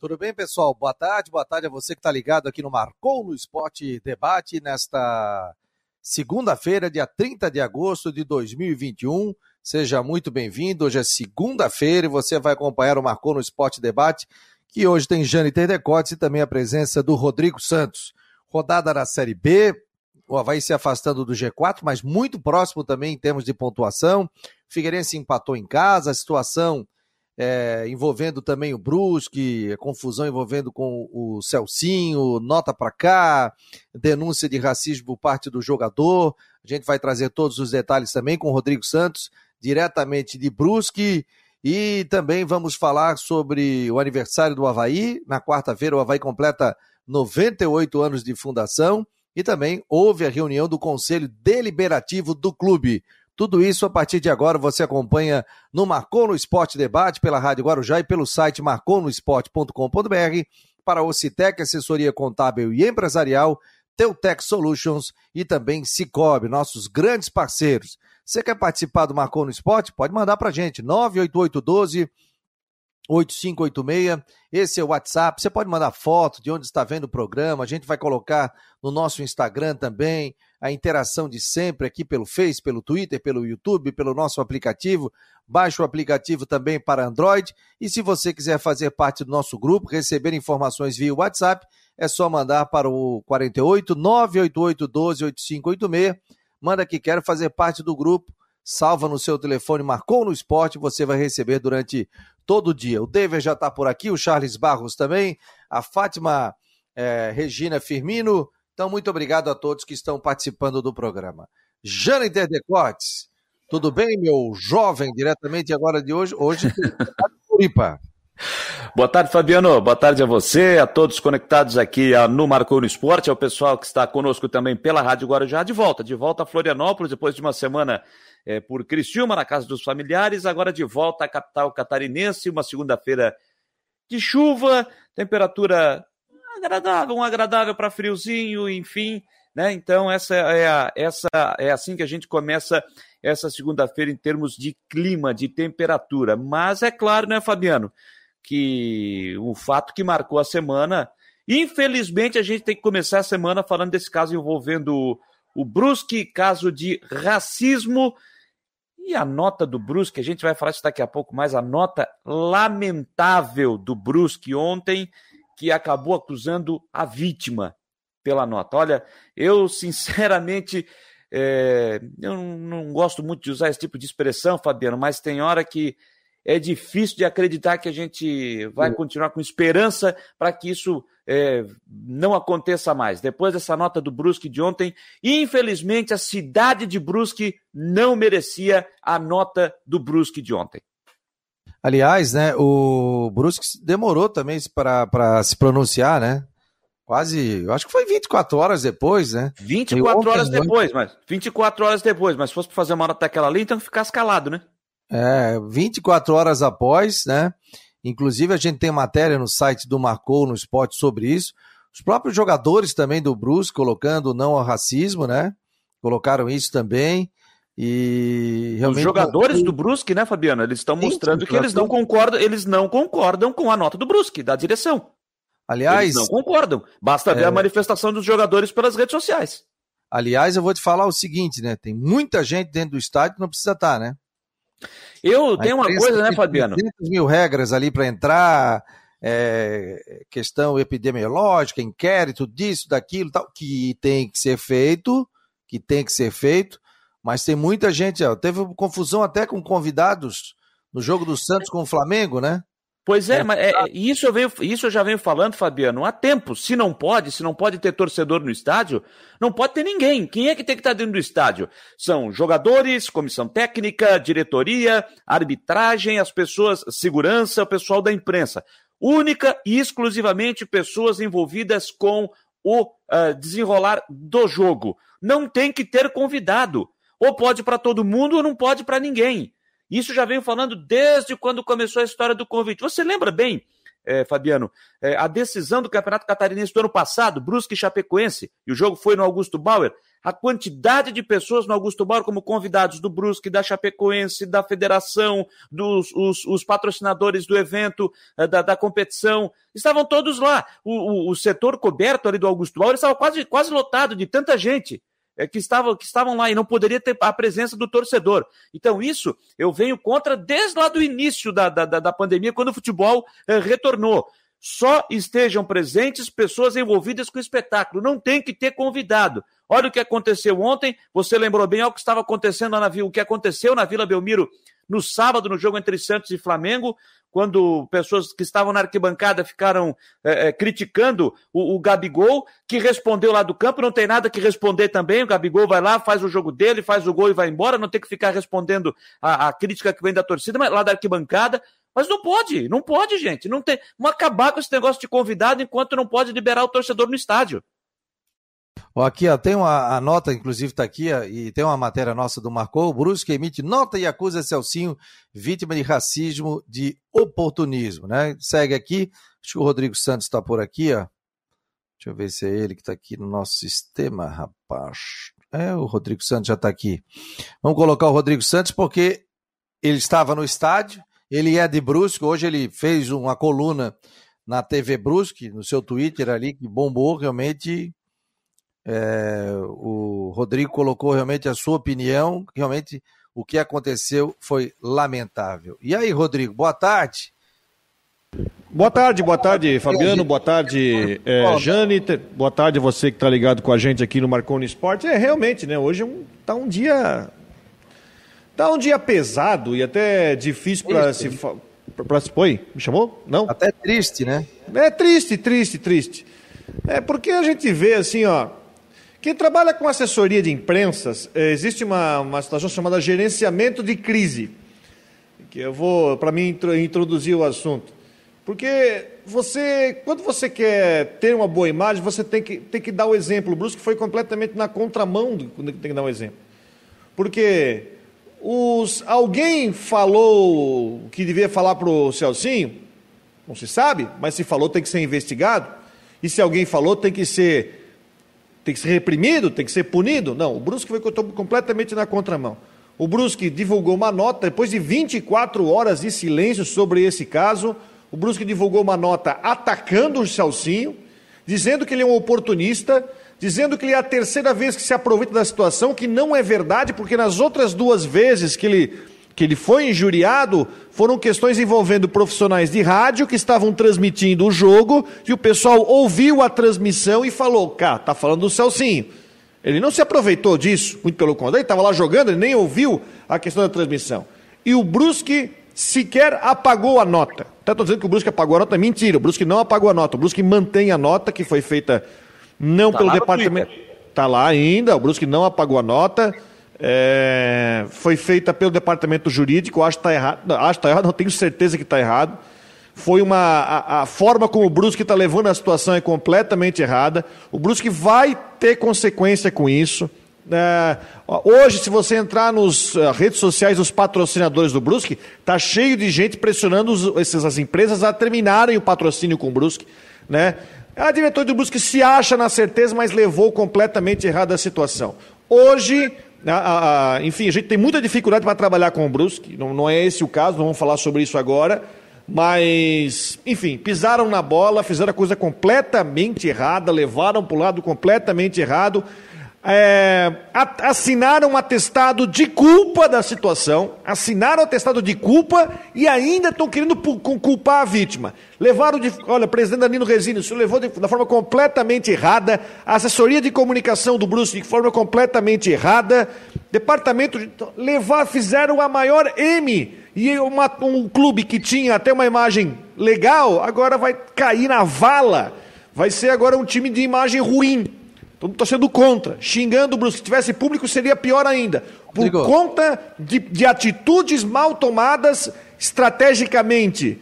Tudo bem, pessoal? Boa tarde, boa tarde a você que está ligado aqui no Marcou no Esporte Debate nesta segunda-feira, dia 30 de agosto de 2021. Seja muito bem-vindo. Hoje é segunda-feira e você vai acompanhar o Marcou no Esporte Debate, que hoje tem Jane Terdecotes e também a presença do Rodrigo Santos. Rodada na Série B, o Havaí se afastando do G4, mas muito próximo também em termos de pontuação. Figueirense empatou em casa, a situação é, envolvendo também o Brusque, confusão envolvendo com o Celcinho, nota para cá, denúncia de racismo por parte do jogador. A gente vai trazer todos os detalhes também com o Rodrigo Santos, diretamente de Brusque. E também vamos falar sobre o aniversário do Havaí. Na quarta-feira, o Havaí completa 98 anos de fundação. E também houve a reunião do Conselho Deliberativo do clube. Tudo isso a partir de agora você acompanha no Marcou no Esporte Debate pela Rádio Guarujá e pelo site marconosport.com.br para o Citec Assessoria Contábil e Empresarial, Teutec Solutions e também Cicobi, nossos grandes parceiros. Você quer participar do Marcou no Esporte? Pode mandar para a gente, 98812 8586. Esse é o WhatsApp. Você pode mandar foto de onde está vendo o programa. A gente vai colocar no nosso Instagram também a interação de sempre aqui pelo Face, pelo Twitter, pelo YouTube, pelo nosso aplicativo. Baixe o aplicativo também para Android. E se você quiser fazer parte do nosso grupo, receber informações via WhatsApp, é só mandar para o 48 988 12 8586. Manda que quer fazer parte do grupo salva no seu telefone, marcou no esporte, você vai receber durante todo dia. O David já está por aqui, o Charles Barros também, a Fátima é, Regina Firmino. Então, muito obrigado a todos que estão participando do programa. Jâniter Decotes, tudo bem, meu jovem, diretamente agora de hoje? Hoje, Curitiba. Boa tarde, Fabiano. Boa tarde a você, a todos conectados aqui no Marcou no Esporte, ao pessoal que está conosco também pela Rádio Guarujá. De volta, de volta a Florianópolis, depois de uma semana é, por Criciúma, na casa dos familiares, agora de volta à capital catarinense, uma segunda-feira de chuva, temperatura agradável, um agradável para friozinho, enfim, né? Então essa é a, essa é assim que a gente começa essa segunda-feira em termos de clima, de temperatura. Mas é claro, né, Fabiano, que o fato que marcou a semana, infelizmente a gente tem que começar a semana falando desse caso envolvendo o Brusque, caso de racismo. E a nota do Brusque, a gente vai falar isso daqui a pouco mais, a nota lamentável do Brusque ontem, que acabou acusando a vítima pela nota. Olha, eu sinceramente é, eu não gosto muito de usar esse tipo de expressão, Fabiano, mas tem hora que é difícil de acreditar que a gente vai continuar com esperança para que isso é, não aconteça mais. Depois dessa nota do Brusque de ontem, infelizmente a cidade de Brusque não merecia a nota do Brusque de ontem. Aliás, né, o Brusque demorou também para se pronunciar, né? Quase, eu acho que foi 24 horas depois, né? 24 horas depois, mas 24 horas depois, mas se fosse fazer uma nota daquela ali, então ficasse calado, né? É, 24 horas após, né? Inclusive, a gente tem matéria no site do Marcou no Esporte sobre isso. Os próprios jogadores também do Brusque colocando não ao racismo, né? Colocaram isso também. E realmente... Os jogadores do Brusque, né, Fabiano? Eles estão mostrando que eles não concordam, eles não concordam com a nota do Brusque, da direção. Aliás, eles não concordam. Basta é... ver a manifestação dos jogadores pelas redes sociais. Aliás, eu vou te falar o seguinte, né? Tem muita gente dentro do estádio que não precisa estar, né? Eu tenho uma coisa, né, Fabiano? 200 mil regras ali para entrar, é, questão epidemiológica, inquérito, disso, daquilo, tal, que tem que ser feito, que tem que ser feito, mas tem muita gente, ó, teve confusão até com convidados no jogo do Santos com o Flamengo, né? Pois é, é mas é, isso, eu venho, isso eu já venho falando, Fabiano, há tempo. Se não pode, se não pode ter torcedor no estádio, não pode ter ninguém. Quem é que tem que estar dentro do estádio? São jogadores, comissão técnica, diretoria, arbitragem, as pessoas, segurança, o pessoal da imprensa. Única e exclusivamente pessoas envolvidas com o uh, desenrolar do jogo. Não tem que ter convidado. Ou pode para todo mundo ou não pode para ninguém. Isso já venho falando desde quando começou a história do convite. Você lembra bem, é, Fabiano, é, a decisão do Campeonato Catarinense do ano passado, Brusque e Chapecoense, e o jogo foi no Augusto Bauer, a quantidade de pessoas no Augusto Bauer como convidados do Brusque, da Chapecoense, da federação, dos os, os patrocinadores do evento, eh, da, da, competição, estavam todos lá. O, o, o, setor coberto ali do Augusto Bauer estava quase, quase lotado de tanta gente é, que, estavam, que estavam lá e não poderia ter a presença do torcedor. Então, isso eu venho contra desde lá do início da, da, da pandemia, quando o futebol é, retornou só estejam presentes pessoas envolvidas com o espetáculo. Não tem que ter convidado. Olha o que aconteceu ontem. Você lembrou bem o que estava acontecendo na o que aconteceu na Vila Belmiro no sábado, no jogo entre Santos e Flamengo, quando pessoas que estavam na arquibancada ficaram é, é, criticando o, o, Gabigol, que respondeu lá do campo, não tem nada que responder também. O Gabigol vai lá, faz o jogo dele, faz o gol e vai embora, não tem que ficar respondendo a, a crítica que vem da torcida, mas lá da arquibancada. Mas não pode, não pode, gente. Não tem. Vamos acabar com esse negócio de convidado enquanto não pode liberar o torcedor no estádio. Ó, aqui ó, tem uma a nota, inclusive está aqui, ó, e tem uma matéria nossa do Marcou. Brusque emite nota e acusa Celcinho, vítima de racismo, de oportunismo, né? Segue aqui, acho que o Rodrigo Santos está por aqui, ó. Deixa eu ver se é ele que está aqui no nosso sistema, rapaz. É, o Rodrigo Santos já está aqui. Vamos colocar o Rodrigo Santos porque ele estava no estádio, ele é de Brusque, hoje ele fez uma coluna na TV Brusque, no seu Twitter ali, que bombou realmente. É, o Rodrigo colocou realmente a sua opinião, realmente o que aconteceu foi lamentável. E aí, Rodrigo, boa tarde. Boa tarde, boa tarde, Fabiano, boa tarde, é, Jane, boa tarde você que está ligado com a gente aqui no Marconi Esporte. É, realmente, né, hoje está é um, tá um dia Tá um dia pesado e até difícil para se. Pra, se Oi, me chamou? Não? Até triste, né? É triste, triste, triste. É porque a gente vê assim, ó. Quem trabalha com assessoria de imprensas, é, existe uma, uma situação chamada gerenciamento de crise. Que eu vou, para mim, introduzir o assunto. Porque você, quando você quer ter uma boa imagem, você tem que, tem que dar o exemplo. O Brusque foi completamente na contramão do que tem que dar um exemplo. Porque os, alguém falou que devia falar para o Celcinho? Não se sabe, mas se falou tem que ser investigado. E se alguém falou tem que ser tem que ser reprimido, tem que ser punido? Não, o Brusque foi completamente na contramão. O Brusque divulgou uma nota, depois de 24 horas de silêncio sobre esse caso, o Brusque divulgou uma nota atacando o Celcinho, dizendo que ele é um oportunista, dizendo que ele é a terceira vez que se aproveita da situação, que não é verdade, porque nas outras duas vezes que ele, que ele foi injuriado, foram questões envolvendo profissionais de rádio que estavam transmitindo o jogo, e o pessoal ouviu a transmissão e falou: cara, tá falando do Celcinho. Ele não se aproveitou disso, muito pelo contrário, ele estava lá jogando, ele nem ouviu a questão da transmissão. E o Brusque sequer apagou a nota. Até estou dizendo que o Brusque apagou a nota, mentira, o Brusque não apagou a nota, o Brusque mantém a nota que foi feita não tá pelo departamento. Está lá ainda, o Brusque não apagou a nota. É, foi feita pelo departamento jurídico, acho que está errado. Acho que está errado, não tenho certeza que está errado. Foi uma. A, a, forma como o Brusque está levando a situação é completamente errada. O Brusque vai ter consequência com isso. É, hoje, se você entrar nas uh, redes sociais dos patrocinadores do Brusque, tá cheio de gente pressionando os, essas empresas a terminarem o patrocínio com o Brusque. Né? A diretoria do Brusque se acha na certeza, mas levou completamente errada a situação. Hoje, a, a, enfim, a gente tem muita dificuldade para trabalhar com o Brusque, não, não é esse o caso, não vamos falar sobre isso agora, mas, enfim, pisaram na bola, fizeram a coisa completamente errada, levaram para o lado completamente errado é, assinaram um atestado de culpa da situação, assinaram um atestado de culpa e ainda estão querendo culpar a vítima. Levaram de. Olha, presidente Danilo Resino, isso levou de, da forma completamente errada, a assessoria de comunicação do Bruce de forma completamente errada, departamento. De, levar, fizeram a maior M. E uma, um clube que tinha até uma imagem legal, agora vai cair na vala. Vai ser agora um time de imagem ruim. Todo mundo está sendo contra, xingando o Brusque. Se tivesse público, seria pior ainda. Por Digo. conta de, de atitudes mal tomadas estrategicamente.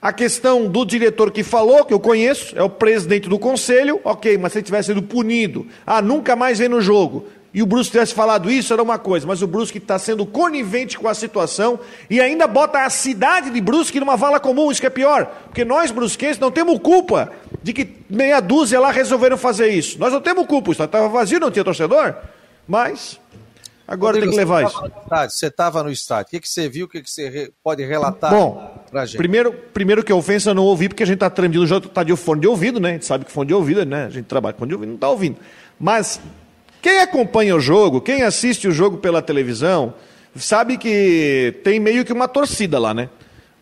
A questão do diretor que falou, que eu conheço, é o presidente do conselho, ok, mas se ele tivesse sido punido, ah, nunca mais vem no jogo. E o Brusque tivesse falado isso, era uma coisa, mas o Brusque está sendo conivente com a situação e ainda bota a cidade de Brusque numa vala comum, isso que é pior, porque nós brusquenses não temos culpa de que meia dúzia lá resolveram fazer isso. Nós não temos culpa, o estava vazio, não tinha torcedor, mas agora Rodrigo, tem que levar isso. Você estava no estádio, o que, que você viu, o que, que você pode relatar Bom, pra gente? Primeiro, primeiro que ofensa eu não ouvi, porque a gente está transmitindo o jogo, está de fone de ouvido, né? A gente sabe que fone de ouvido, né? A gente trabalha com fone de ouvido, não está ouvindo. Mas quem acompanha o jogo, quem assiste o jogo pela televisão, sabe que tem meio que uma torcida lá, né?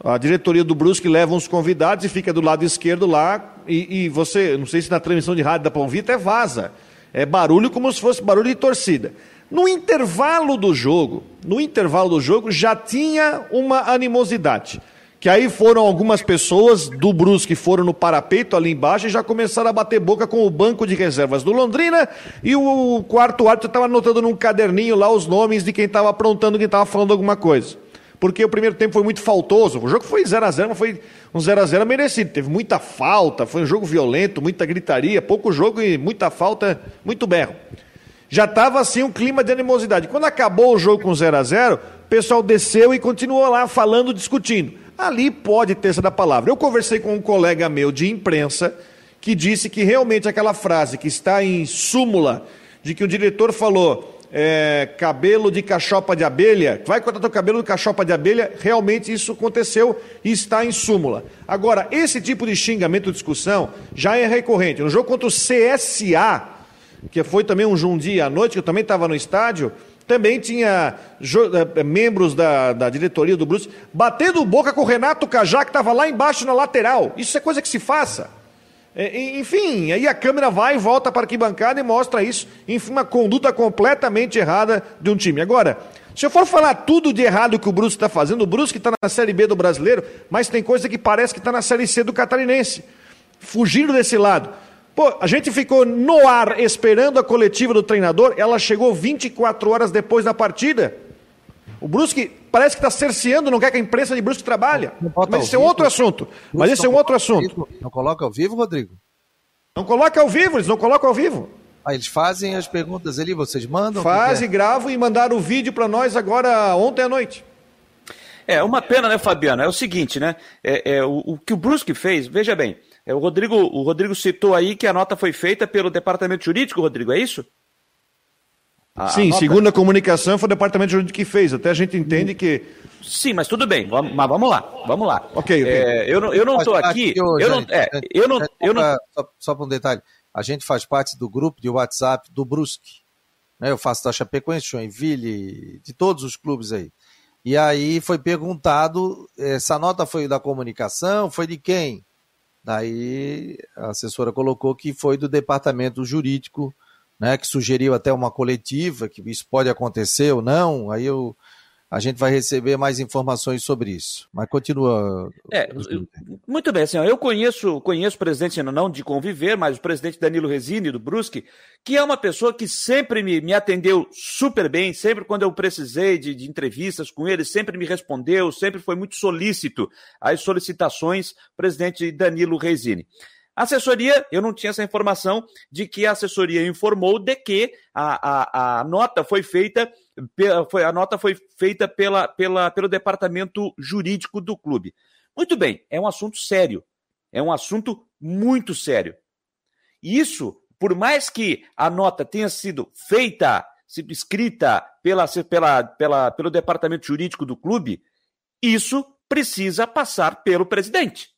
A diretoria do Brusque leva uns convidados e fica do lado esquerdo lá. E, e você, não sei se na transmissão de rádio dá para ouvir, até vaza. É barulho como se fosse barulho de torcida. No intervalo do jogo, no intervalo do jogo já tinha uma animosidade. Que aí foram algumas pessoas do Brusque foram no parapeito ali embaixo e já começaram a bater boca com o banco de reservas do Londrina e o quarto árbitro estava anotando num caderninho lá os nomes de quem estava aprontando, quem estava falando alguma coisa. Porque o primeiro tempo foi muito faltoso. O jogo foi 0 a 0 mas foi um 0 a 0 merecido. Teve muita falta, foi um jogo violento, muita gritaria, pouco jogo e muita falta, muito berro. Já estava assim um clima de animosidade. Quando acabou o jogo com 0 a 0 o pessoal desceu e continuou lá falando, discutindo. Ali pode ter essa da palavra. Eu conversei com um colega meu de imprensa que disse que realmente aquela frase que está em súmula, de que o diretor falou é, cabelo de cachopa de abelha, vai cortar teu cabelo de cachopa de abelha, realmente isso aconteceu e está em súmula. Agora, esse tipo de xingamento, discussão, já é recorrente. No jogo contra o CSA, que foi também um, um dia à noite, que eu também estava no estádio, também tinha eh, membros da, da diretoria do Bruce batendo boca com o Renato Cajá, que estava lá embaixo na lateral. Isso é coisa que se faça. É, enfim, aí a câmera vai e volta para a arquibancada e mostra isso. Enfim, uma conduta completamente errada de um time. Agora, se eu for falar tudo de errado que o Brusque está fazendo, o Brusque está na Série B do brasileiro, mas tem coisa que parece que está na Série C do catarinense. Fugindo desse lado. Pô, a gente ficou no ar esperando a coletiva do treinador, ela chegou 24 horas depois da partida. O Brusque parece que está cerceando, não quer que a imprensa de Brusque trabalhe. Mas esse é outro assunto. Mas esse é um outro assunto. Não coloca ao vivo, Rodrigo? Não coloca ao vivo, eles não colocam ao vivo. Ah, eles fazem as perguntas ali, vocês mandam? Fazem, é? gravam e mandaram o vídeo para nós agora ontem à noite. É, uma pena, né, Fabiano? É o seguinte, né? É, é o, o que o Brusque fez, veja bem, é, o, Rodrigo, o Rodrigo citou aí que a nota foi feita pelo departamento jurídico, Rodrigo, é isso? A, Sim, a nota... segundo a comunicação, foi o departamento jurídico que fez. Até a gente entende que. Sim, mas tudo bem. Vamos, mas vamos lá, vamos lá. Ok, ok. É, eu não, eu não estou aqui. eu não, é, eu não, eu não... Só, só para um detalhe. A gente faz parte do grupo de WhatsApp do Brusque. Né? Eu faço da Chapecoense, Joinville, de todos os clubes aí. E aí foi perguntado, essa nota foi da comunicação, foi de quem? Daí a assessora colocou que foi do departamento jurídico, né, que sugeriu até uma coletiva, que isso pode acontecer ou não. Aí eu, a gente vai receber mais informações sobre isso. Mas continua. É, muito bem, assim, eu conheço, conheço o presidente, não de conviver, mas o presidente Danilo Resini, do Brusque, que é uma pessoa que sempre me, me atendeu super bem, sempre quando eu precisei de, de entrevistas com ele, sempre me respondeu, sempre foi muito solícito às solicitações, presidente Danilo Resini. A assessoria, eu não tinha essa informação de que a assessoria informou de que a, a, a nota foi feita foi, a nota foi feita pela, pela, pelo departamento jurídico do clube. Muito bem, é um assunto sério. É um assunto muito sério. Isso, por mais que a nota tenha sido feita, sido escrita pela, pela, pela, pelo departamento jurídico do clube, isso precisa passar pelo presidente.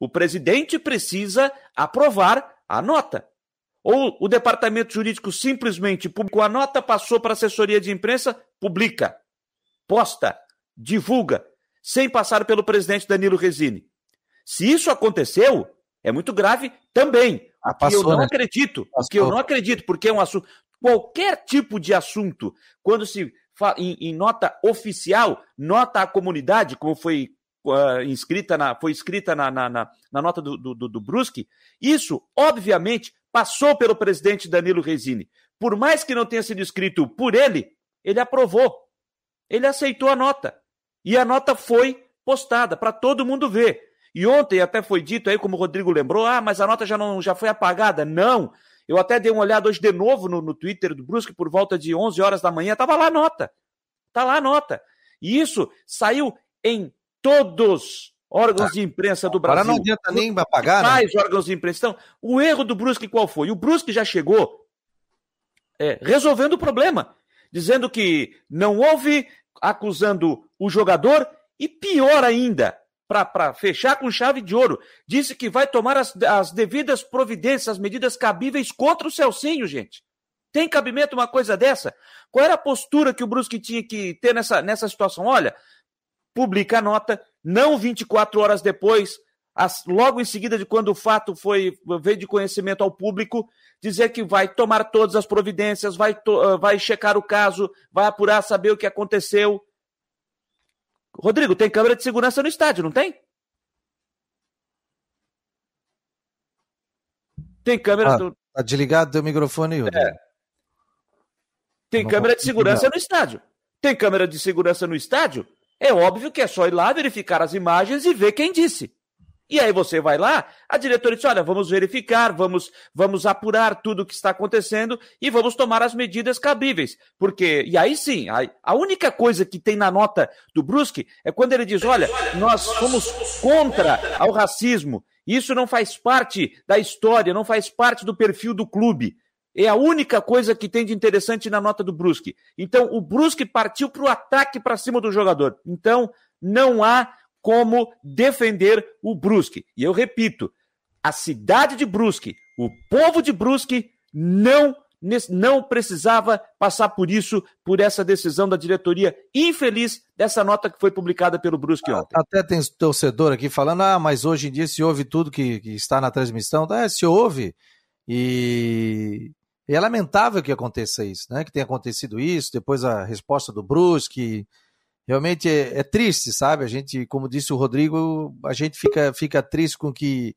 O presidente precisa aprovar a nota. Ou o departamento jurídico simplesmente publicou a nota, passou para a assessoria de imprensa, publica, posta, divulga, sem passar pelo presidente Danilo Resini. Se isso aconteceu, é muito grave também. Ah, passou, eu não né? acredito, passou. que eu não acredito, porque é um assunto. Qualquer tipo de assunto, quando se fala em, em nota oficial, nota à comunidade, como foi uh, inscrita na, foi escrita na, na, na, na nota do, do, do Brusque, isso, obviamente, passou pelo presidente Danilo Resini. Por mais que não tenha sido escrito por ele, ele aprovou. Ele aceitou a nota. E a nota foi postada para todo mundo ver. E ontem até foi dito aí, como o Rodrigo lembrou, ah, mas a nota já não já foi apagada. Não. Eu até dei uma olhada hoje de novo no, no Twitter do Brusque por volta de 11 horas da manhã, tava lá a nota. Tá lá a nota. E isso saiu em todos órgãos de imprensa do Brasil. Agora não adianta nem apagar, né? Mais órgãos de imprensa. Então, o erro do Brusque qual foi? O Brusque já chegou é, resolvendo o problema, dizendo que não houve, acusando o jogador e pior ainda, para fechar com chave de ouro, disse que vai tomar as, as devidas providências, as medidas cabíveis contra o Celcinho, gente. Tem cabimento uma coisa dessa? Qual era a postura que o Brusque tinha que ter nessa, nessa situação? Olha, publica a nota, não 24 horas depois, as, logo em seguida de quando o fato foi veio de conhecimento ao público, dizer que vai tomar todas as providências, vai, to, uh, vai checar o caso, vai apurar, saber o que aconteceu. Rodrigo, tem câmera de segurança no estádio, não tem? Tem câmera. Ah, do... Tá desligado teu microfone, Rodrigo. É. Tem câmera de segurança no estádio. Tem câmera de segurança no estádio? É óbvio que é só ir lá verificar as imagens e ver quem disse. E aí você vai lá, a diretoria diz: olha, vamos verificar, vamos, vamos apurar tudo o que está acontecendo e vamos tomar as medidas cabíveis. Porque, e aí sim, a, a única coisa que tem na nota do Brusque é quando ele diz: olha, nós somos contra ao racismo. Isso não faz parte da história, não faz parte do perfil do clube. É a única coisa que tem de interessante na nota do Brusque. Então, o Brusque partiu para o ataque para cima do jogador. Então, não há como defender o Brusque. E eu repito, a cidade de Brusque, o povo de Brusque não não precisava passar por isso, por essa decisão da diretoria infeliz dessa nota que foi publicada pelo Brusque ontem. Até tem torcedor aqui falando, ah, mas hoje em dia se ouve tudo que, que está na transmissão. É, se ouve. E, e é lamentável que aconteça isso, né? Que tenha acontecido isso, depois a resposta do Brusque, realmente é, é, triste, sabe? A gente, como disse o Rodrigo, a gente fica, fica triste com que,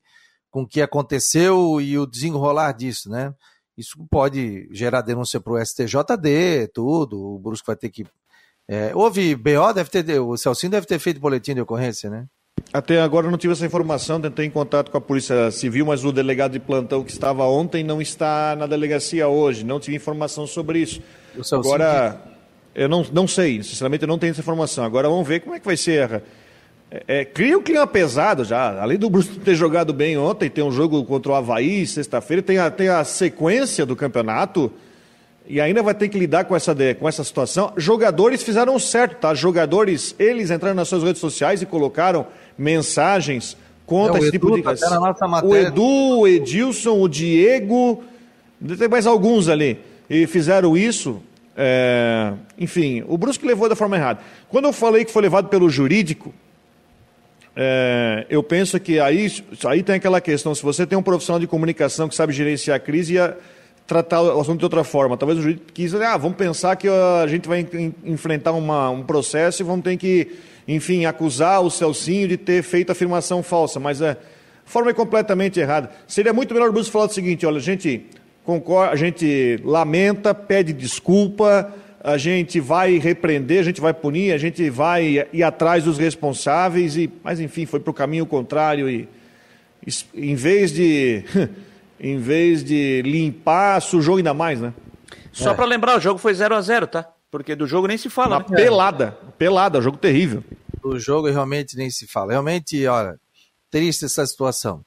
com o que aconteceu e o desenrolar disso, né? Isso pode gerar denúncia para o STJD, tudo. O Brusco vai ter que. É, houve BO, deve ter, o Celcinho deve ter feito boletim de ocorrência, né? Até agora não tive essa informação, tentei em contato com a Polícia Civil, mas o delegado de plantão que estava ontem não está na delegacia hoje, não tive informação sobre isso. Agora, eu não, não sei, sinceramente eu não tenho essa informação. Agora vamos ver como é que vai ser. É, é, cria um clima pesado já. Além do Bruno ter jogado bem ontem, tem um jogo contra o Havaí sexta-feira, tem a, tem a sequência do campeonato e ainda vai ter que lidar com essa, com essa situação. Jogadores fizeram certo, tá? Jogadores, eles entraram nas suas redes sociais e colocaram mensagens contra é, esse tipo de. Tá o Edu, o Edilson, o Diego, tem mais alguns ali. E fizeram isso é, enfim, o Brusque levou da forma errada. Quando eu falei que foi levado pelo jurídico, é, eu penso que aí, aí tem aquela questão: se você tem um profissional de comunicação que sabe gerenciar a crise, ia tratar o assunto de outra forma. Talvez o jurídico quis, ah, vamos pensar que a gente vai enfrentar uma, um processo e vamos ter que, enfim, acusar o Celcinho de ter feito afirmação falsa. Mas é, a forma é completamente errada. Seria muito melhor o Brusque falar o seguinte: olha, gente concorda, a gente lamenta, pede desculpa, a gente vai repreender, a gente vai punir, a gente vai ir atrás dos responsáveis, e, mas enfim, foi para o caminho contrário e em vez de em vez de limpar, sujou ainda mais, né? Só é. para lembrar, o jogo foi 0 a 0 tá? Porque do jogo nem se fala. Uma né? pelada, pelada, jogo terrível. Do jogo realmente nem se fala. Realmente, olha, triste essa situação.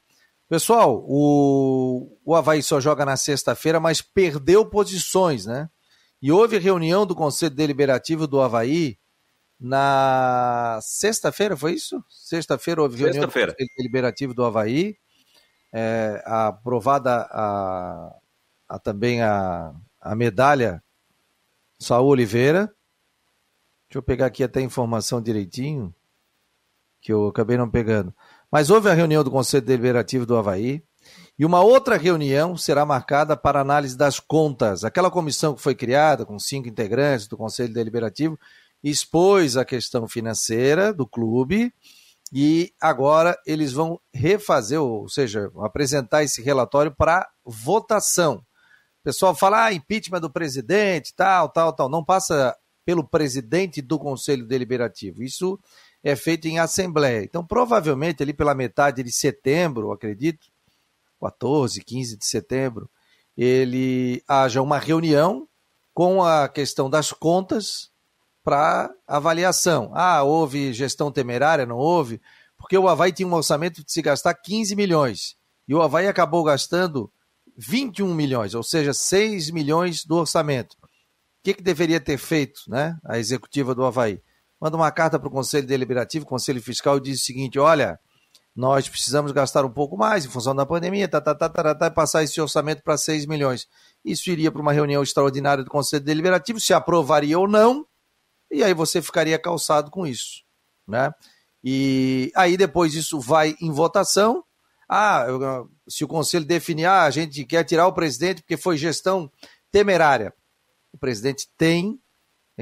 Pessoal, o, o Havaí só joga na sexta-feira, mas perdeu posições, né? E houve reunião do Conselho Deliberativo do Havaí na sexta-feira, foi isso? Sexta-feira houve reunião do Conselho Deliberativo do Havaí, é, aprovada a, a, também a, a medalha Saúl Oliveira. Deixa eu pegar aqui até a informação direitinho, que eu acabei não pegando. Mas houve a reunião do Conselho Deliberativo do Havaí e uma outra reunião será marcada para análise das contas. Aquela comissão que foi criada com cinco integrantes do Conselho Deliberativo expôs a questão financeira do clube e agora eles vão refazer, ou seja, apresentar esse relatório para votação. Pessoal fala, ah, impeachment do presidente, tal, tal, tal. Não passa pelo presidente do Conselho Deliberativo. Isso é feito em assembleia. Então, provavelmente, ali pela metade de setembro, acredito, 14, 15 de setembro, ele haja uma reunião com a questão das contas para avaliação. Ah, houve gestão temerária, não houve? Porque o Havaí tinha um orçamento de se gastar 15 milhões e o Havaí acabou gastando 21 milhões, ou seja, 6 milhões do orçamento. O que, que deveria ter feito né, a executiva do Havaí? Manda uma carta para o Conselho Deliberativo, Conselho Fiscal, e diz o seguinte: olha, nós precisamos gastar um pouco mais em função da pandemia, tá, tá, tá, tá, tá, passar esse orçamento para 6 milhões. Isso iria para uma reunião extraordinária do Conselho Deliberativo, se aprovaria ou não, e aí você ficaria calçado com isso. Né? E aí depois isso vai em votação. Ah, se o Conselho definir, ah, a gente quer tirar o presidente porque foi gestão temerária. O presidente tem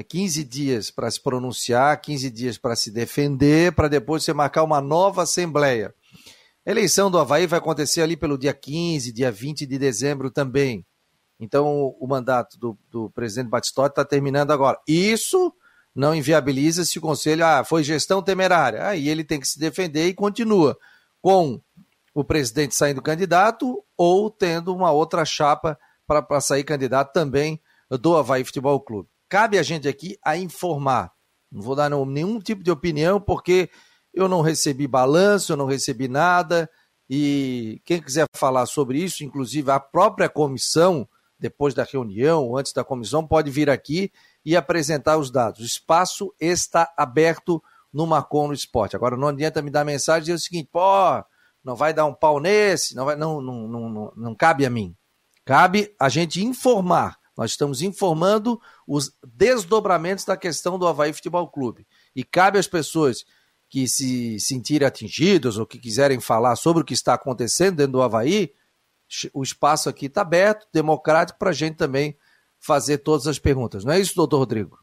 15 dias para se pronunciar, 15 dias para se defender, para depois você marcar uma nova assembleia. A eleição do Havaí vai acontecer ali pelo dia 15, dia 20 de dezembro também. Então, o mandato do, do presidente Batistotti está terminando agora. Isso não inviabiliza se o conselho ah, foi gestão temerária. Aí ele tem que se defender e continua com o presidente saindo candidato ou tendo uma outra chapa para sair candidato também do Havaí Futebol Clube. Cabe a gente aqui a informar. Não vou dar nenhum tipo de opinião, porque eu não recebi balanço, eu não recebi nada. E quem quiser falar sobre isso, inclusive a própria comissão, depois da reunião, antes da comissão, pode vir aqui e apresentar os dados. O espaço está aberto no Marcon no Esporte. Agora não adianta me dar mensagem e dizer o seguinte, pô, não vai dar um pau nesse, não, vai, não, não, não, não, não cabe a mim. Cabe a gente informar. Nós estamos informando os desdobramentos da questão do Havaí Futebol Clube. E cabe às pessoas que se sentirem atingidas ou que quiserem falar sobre o que está acontecendo dentro do Havaí, o espaço aqui está aberto, democrático, para a gente também fazer todas as perguntas. Não é isso, doutor Rodrigo?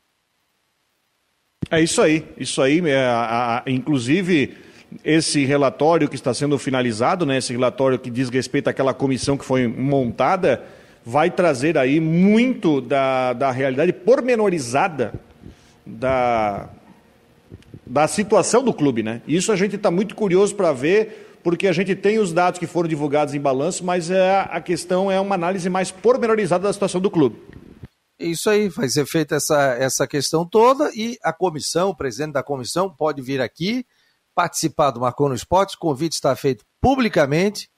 É isso aí, isso aí. É, a, a, inclusive, esse relatório que está sendo finalizado, né, esse relatório que diz respeito àquela comissão que foi montada, vai trazer aí muito da, da realidade pormenorizada da, da situação do clube. Né? Isso a gente está muito curioso para ver porque a gente tem os dados que foram divulgados em balanço, mas é, a questão é uma análise mais pormenorizada da situação do clube. Isso aí, vai ser feita essa, essa questão toda e a comissão, o presidente da comissão, pode vir aqui participar do Marcou no Esporte. O convite está feito publicamente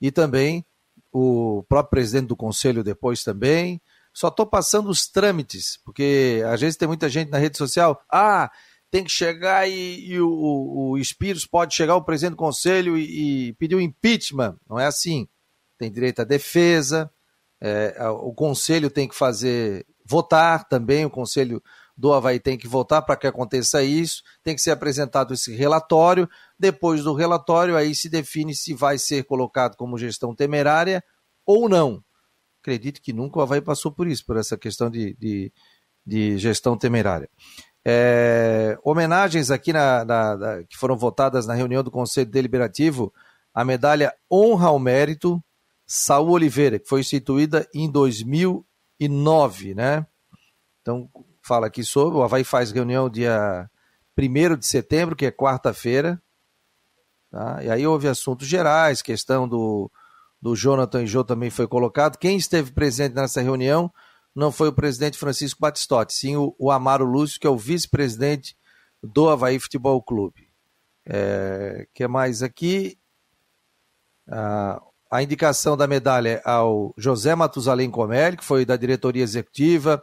e também o próprio presidente do conselho depois também. Só estou passando os trâmites, porque às vezes tem muita gente na rede social. Ah, tem que chegar e, e o, o, Espírito pode chegar o presidente do conselho e, e pedir o impeachment. Não é assim. Tem direito à defesa, é, o conselho tem que fazer votar também, o conselho do Havaí tem que votar para que aconteça isso, tem que ser apresentado esse relatório. Depois do relatório, aí se define se vai ser colocado como gestão temerária ou não. Acredito que nunca o Havaí passou por isso, por essa questão de, de, de gestão temerária. É, homenagens aqui na, na, na, que foram votadas na reunião do Conselho Deliberativo, a medalha Honra ao Mérito, Saúl Oliveira, que foi instituída em 2009, né? Então, fala aqui sobre, o Havaí faz reunião dia 1 de setembro, que é quarta-feira, tá? E aí houve assuntos gerais, questão do, do Jonathan Jô também foi colocado. Quem esteve presente nessa reunião não foi o presidente Francisco Batistotti, sim o, o Amaro Lúcio, que é o vice-presidente do Havaí Futebol Clube. É, que mais aqui? Ah, a indicação da medalha é ao José Matusalém Comelli, que foi da diretoria executiva,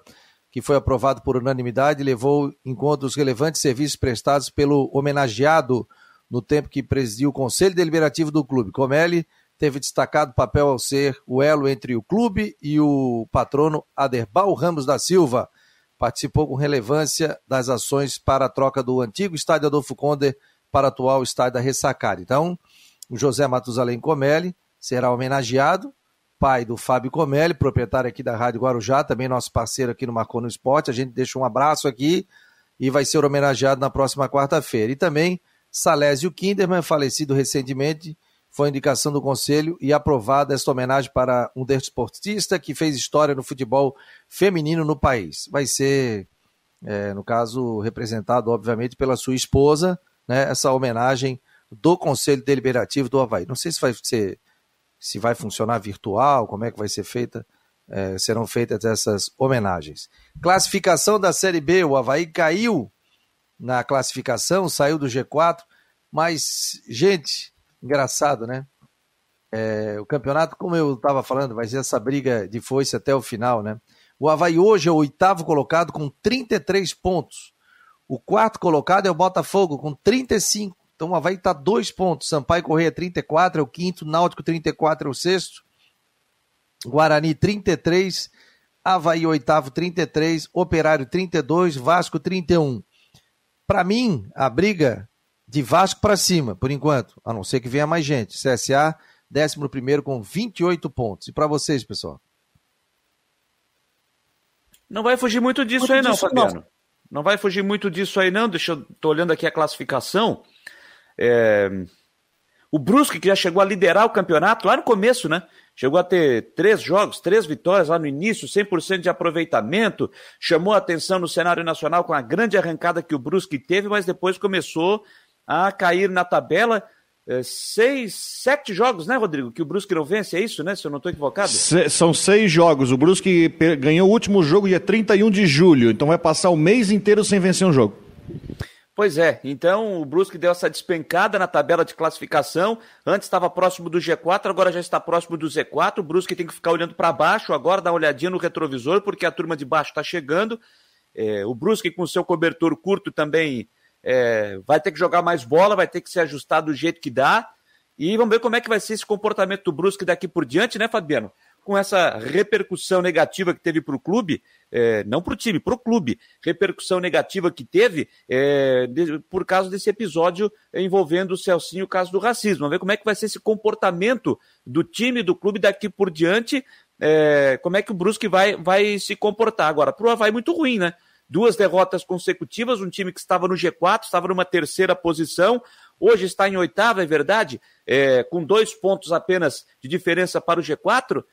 que foi aprovado por unanimidade levou em conta os relevantes serviços prestados pelo homenageado no tempo que presidiu o Conselho Deliberativo do clube. Comelli teve destacado papel ao ser o elo entre o clube e o patrono Aderbal Ramos da Silva. Participou com relevância das ações para a troca do antigo estádio Adolfo Conde para o atual estádio da Ressacada. Então, o José Matusalém Comelli será homenageado, pai do Fábio Comelli, proprietário aqui da Rádio Guarujá, também nosso parceiro aqui no Marcou no Esporte. A gente deixa um abraço aqui e vai ser homenageado na próxima quarta-feira. E também Salésio Kinderman, falecido recentemente, foi indicação do Conselho e aprovada esta homenagem para um desportista que fez história no futebol feminino no país. Vai ser, é, no caso, representado, obviamente, pela sua esposa, né, essa homenagem do Conselho Deliberativo do Havaí. Não sei se vai ser se vai funcionar virtual, como é que vai ser feita é, serão feitas essas homenagens. Classificação da Série B, o Havaí caiu na classificação, saiu do G4, mas, gente, engraçado, né? É, o campeonato, como eu estava falando, vai ser essa briga de foice até o final, né? O Havaí hoje é o oitavo colocado com 33 pontos. O quarto colocado é o Botafogo com 35. Então o Havaí está dois pontos. Sampaio Correia 34 é o quinto, Náutico 34 é o sexto, Guarani 33, Havaí oitavo 33, Operário 32, Vasco 31. Para mim, a briga de Vasco para cima, por enquanto, a não ser que venha mais gente. CSA, 11 com 28 pontos. E para vocês, pessoal? Não vai fugir muito disso muito aí, não, disso, Fabiano. Não. não. vai fugir muito disso aí, não. Deixa eu. tô olhando aqui a classificação. É... O Brusque, que já chegou a liderar o campeonato lá no começo, né? Chegou a ter três jogos, três vitórias lá no início, 100% de aproveitamento, chamou a atenção no cenário nacional com a grande arrancada que o Brusque teve, mas depois começou a cair na tabela. É, seis, sete jogos, né, Rodrigo? Que o Brusque não vence, é isso, né? Se eu não estou equivocado. Se, são seis jogos. O Brusque ganhou o último jogo dia 31 de julho, então vai passar o mês inteiro sem vencer um jogo. Pois é, então o Brusque deu essa despencada na tabela de classificação. Antes estava próximo do G4, agora já está próximo do Z4. O Brusque tem que ficar olhando para baixo agora, dar uma olhadinha no retrovisor, porque a turma de baixo está chegando. É, o Brusque, com seu cobertor curto, também é, vai ter que jogar mais bola, vai ter que se ajustar do jeito que dá. E vamos ver como é que vai ser esse comportamento do Brusque daqui por diante, né, Fabiano? Com essa repercussão negativa que teve para o clube, é, não para o time, para o clube, repercussão negativa que teve é, de, por causa desse episódio envolvendo o Celcinho, o caso do racismo. Vamos ver como é que vai ser esse comportamento do time, do clube daqui por diante, é, como é que o Brusque vai, vai se comportar. Agora, para o Havaí, muito ruim, né? duas derrotas consecutivas, um time que estava no G4, estava numa terceira posição, hoje está em oitava, é verdade, é, com dois pontos apenas de diferença para o G4,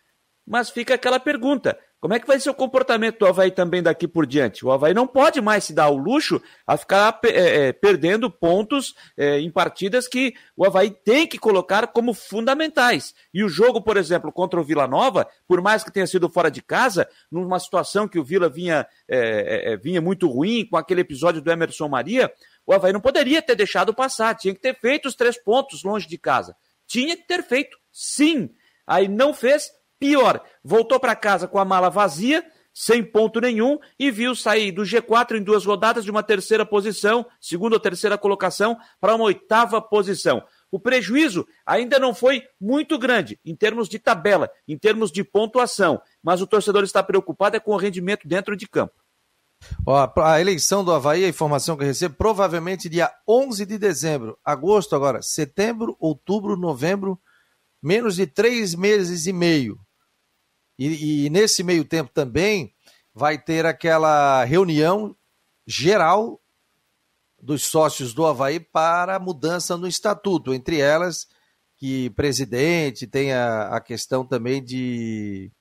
mas fica aquela pergunta: como é que vai ser o comportamento do Havaí também daqui por diante? O Havaí não pode mais se dar o luxo a ficar é, é, perdendo pontos é, em partidas que o Havaí tem que colocar como fundamentais. E o jogo, por exemplo, contra o Vila Nova, por mais que tenha sido fora de casa, numa situação que o Vila vinha, é, é, é, vinha muito ruim, com aquele episódio do Emerson Maria, o Havaí não poderia ter deixado passar, tinha que ter feito os três pontos longe de casa. Tinha que ter feito, sim. Aí não fez, Pior, voltou para casa com a mala vazia, sem ponto nenhum, e viu sair do G4 em duas rodadas de uma terceira posição, segunda ou terceira colocação, para uma oitava posição. O prejuízo ainda não foi muito grande em termos de tabela, em termos de pontuação, mas o torcedor está preocupado é com o rendimento dentro de campo. Ó, a eleição do Havaí, a informação que eu recebo, provavelmente dia 11 de dezembro. Agosto agora, setembro, outubro, novembro, menos de três meses e meio. E, e nesse meio tempo também vai ter aquela reunião geral dos sócios do Havaí para mudança no estatuto, entre elas que presidente tem a, a questão também de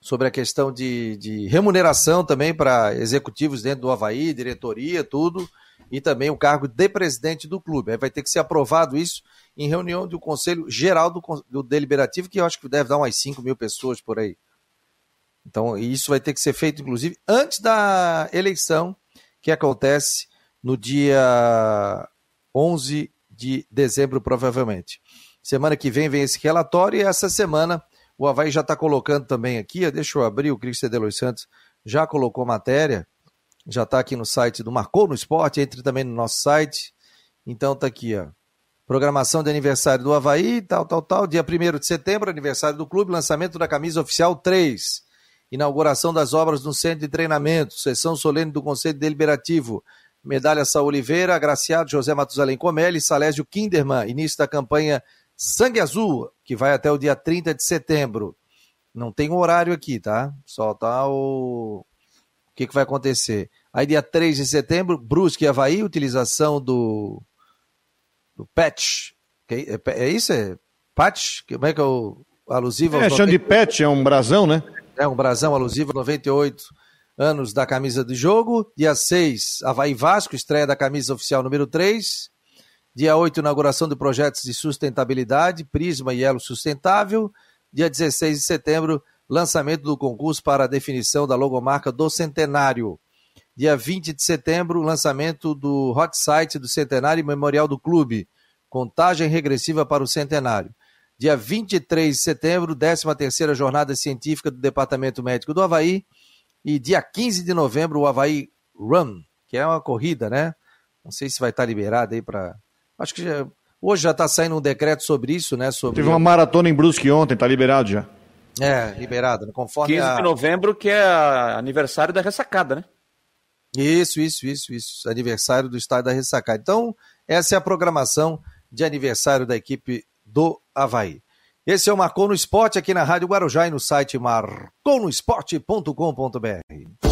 sobre a questão de, de remuneração também para executivos dentro do Havaí, diretoria, tudo, e também o cargo de presidente do clube. Aí vai ter que ser aprovado isso em reunião do Conselho Geral do, do Deliberativo, que eu acho que deve dar umas 5 mil pessoas por aí. Então, isso vai ter que ser feito, inclusive, antes da eleição, que acontece no dia 11 de dezembro, provavelmente. Semana que vem vem esse relatório e essa semana o Havaí já está colocando também aqui, deixa eu abrir, o Cristian Delois Santos já colocou matéria, já está aqui no site do Marcou no Esporte, entre também no nosso site. Então tá aqui, ó. Programação de aniversário do Havaí, tal, tal, tal. Dia 1 de setembro, aniversário do clube, lançamento da camisa oficial 3. Inauguração das obras no centro de treinamento, sessão solene do Conselho Deliberativo. Medalha Saúl Oliveira, agraciado José Matusalém Comelli, Salésio Kinderman, início da campanha Sangue Azul, que vai até o dia 30 de setembro. Não tem um horário aqui, tá? Só tá o. O que, que vai acontecer? Aí, dia 3 de setembro, Brusque e Havaí, utilização do do patch. É, é isso? É patch? Como é que é o alusivo? É, chama de patch, é um brasão, né? É um brasão alusivo, 98 anos da camisa de jogo. Dia 6, Havaí Vasco, estreia da camisa oficial número 3. Dia 8, inauguração de projetos de sustentabilidade, Prisma e Elo Sustentável. Dia 16 de setembro, lançamento do concurso para a definição da logomarca do Centenário. Dia 20 de setembro, lançamento do hot site do Centenário e Memorial do Clube. Contagem regressiva para o Centenário. Dia 23 de setembro, 13ª Jornada Científica do Departamento Médico do Havaí. E dia 15 de novembro, o Havaí Run, que é uma corrida, né? Não sei se vai estar liberado aí para... Acho que já... hoje já está saindo um decreto sobre isso, né? Sobre... Teve uma maratona em Brusque ontem, está liberado já. É, liberado, né? conforme 15 a... de novembro, que é aniversário da ressacada, né? Isso, isso, isso, isso. Aniversário do Estádio da Ressacada. Então, essa é a programação de aniversário da equipe do Havaí. Esse é o Marcou no Esporte aqui na Rádio Guarujá e no site marconosport.com.br.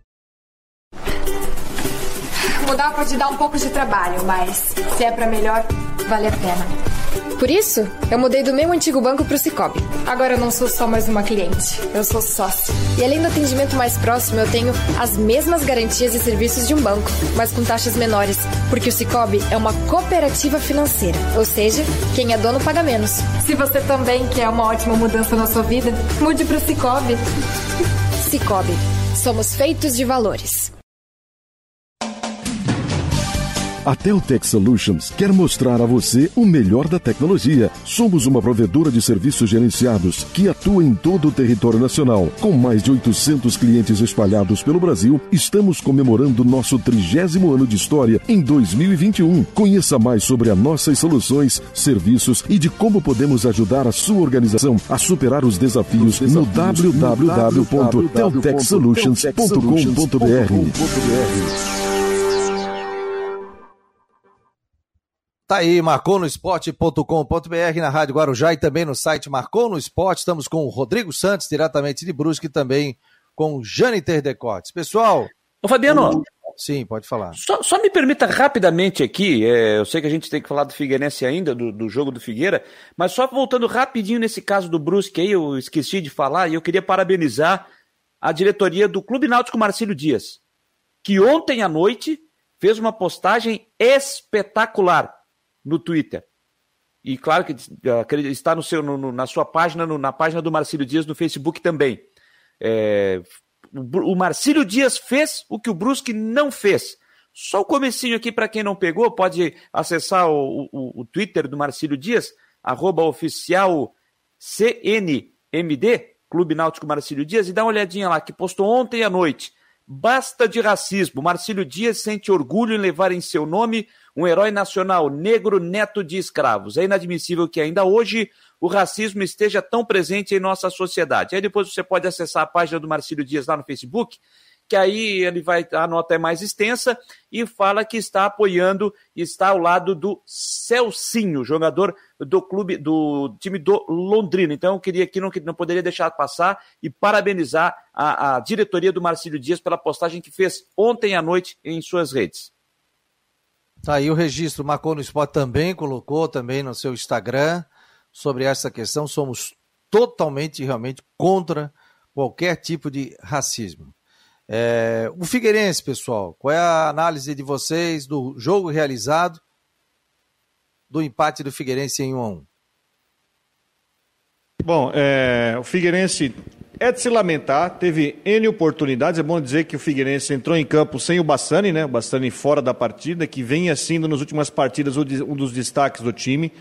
Mudar pode dar um pouco de trabalho, mas se é para melhor, vale a pena. Por isso, eu mudei do meu antigo banco para o Cicobi. Agora eu não sou só mais uma cliente, eu sou sócio. E além do atendimento mais próximo, eu tenho as mesmas garantias e serviços de um banco, mas com taxas menores, porque o Cicobi é uma cooperativa financeira, ou seja, quem é dono paga menos. Se você também quer uma ótima mudança na sua vida, mude para o Cicobi. Cicobi, somos feitos de valores. A Teltech Solutions quer mostrar a você o melhor da tecnologia. Somos uma provedora de serviços gerenciados que atua em todo o território nacional. Com mais de 800 clientes espalhados pelo Brasil, estamos comemorando nosso trigésimo ano de história em 2021. Conheça mais sobre as nossas soluções, serviços e de como podemos ajudar a sua organização a superar os desafios, desafios no www.teltechsolutions.com.br. Tá aí, marconosport.com.br na Rádio Guarujá e também no site Marcou no Esporte. Estamos com o Rodrigo Santos, diretamente de Brusque, e também com o Jâniter Decotes. Pessoal. Ô, Fabiano. Sim, pode falar. Só, só me permita rapidamente aqui, é, eu sei que a gente tem que falar do Figueirense ainda, do, do, jogo do Figueira, mas só voltando rapidinho nesse caso do Brusque aí, eu esqueci de falar e eu queria parabenizar a diretoria do Clube Náutico Marcílio Dias, que ontem à noite fez uma postagem espetacular no Twitter. E claro que está no seu, no, na sua página, no, na página do Marcílio Dias no Facebook também. É, o, o Marcílio Dias fez o que o Brusque não fez. Só o comecinho aqui para quem não pegou, pode acessar o, o, o Twitter do Marcílio Dias, arroba oficial CNMD, Clube Náutico Marcílio Dias, e dá uma olhadinha lá, que postou ontem à noite. Basta de racismo. Marcílio Dias sente orgulho em levar em seu nome um herói nacional negro neto de escravos. É inadmissível que ainda hoje o racismo esteja tão presente em nossa sociedade. Aí depois você pode acessar a página do Marcílio Dias lá no Facebook, que aí ele vai, a nota é mais extensa e fala que está apoiando, está ao lado do Celcinho, jogador do clube, do time do Londrina. Então eu queria aqui, não, não poderia deixar passar e parabenizar a, a diretoria do Marcílio Dias pela postagem que fez ontem à noite em suas redes. Tá aí o registro, Marcou no Esporte também colocou também no seu Instagram sobre essa questão. Somos totalmente, realmente contra qualquer tipo de racismo. É, o Figueirense, pessoal, qual é a análise de vocês do jogo realizado, do empate do Figueirense em 1 a 1? Bom, é, o Figueirense é de se lamentar, teve N oportunidades. É bom dizer que o Figueirense entrou em campo sem o Bassani, né? O Bassani fora da partida, que vem sendo nas últimas partidas um dos destaques do time.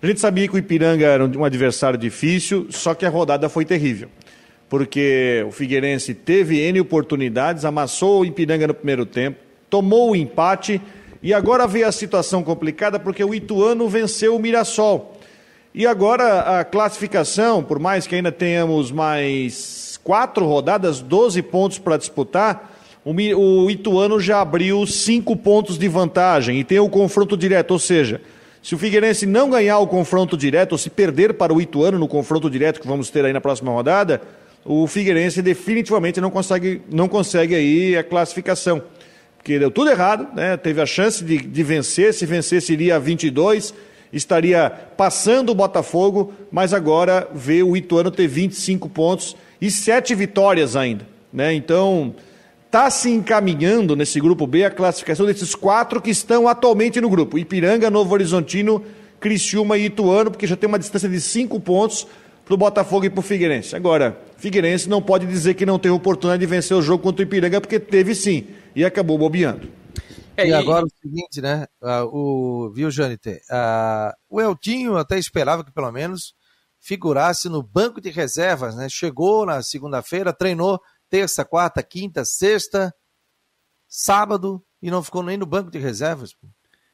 A gente sabia que o Ipiranga era um adversário difícil, só que a rodada foi terrível. Porque o Figueirense teve N oportunidades, amassou o Ipiranga no primeiro tempo, tomou o empate e agora veio a situação complicada porque o Ituano venceu o Mirassol. E agora a classificação, por mais que ainda tenhamos mais quatro rodadas, 12 pontos para disputar, o Ituano já abriu cinco pontos de vantagem e tem o confronto direto, ou seja, se o Figueirense não ganhar o confronto direto, ou se perder para o Ituano no confronto direto que vamos ter aí na próxima rodada, o Figueirense definitivamente não consegue, não consegue aí a classificação. Porque deu tudo errado, né? teve a chance de, de vencer, se vencesse iria a 22, estaria passando o Botafogo, mas agora vê o Ituano ter 25 pontos e sete vitórias ainda. Né? Então, está se encaminhando nesse grupo B a classificação desses quatro que estão atualmente no grupo: Ipiranga, Novo Horizontino, Criciúma e Ituano, porque já tem uma distância de cinco pontos para o Botafogo e para o Figueirense. Agora, Figueirense não pode dizer que não teve oportunidade de vencer o jogo contra o Ipiranga, porque teve sim, e acabou bobeando. É, e agora o seguinte, né? Uh, o, viu, Janite? Uh, o Eltinho até esperava que pelo menos figurasse no banco de reservas, né? Chegou na segunda-feira, treinou terça, quarta, quinta, sexta, sábado e não ficou nem no banco de reservas. Pô.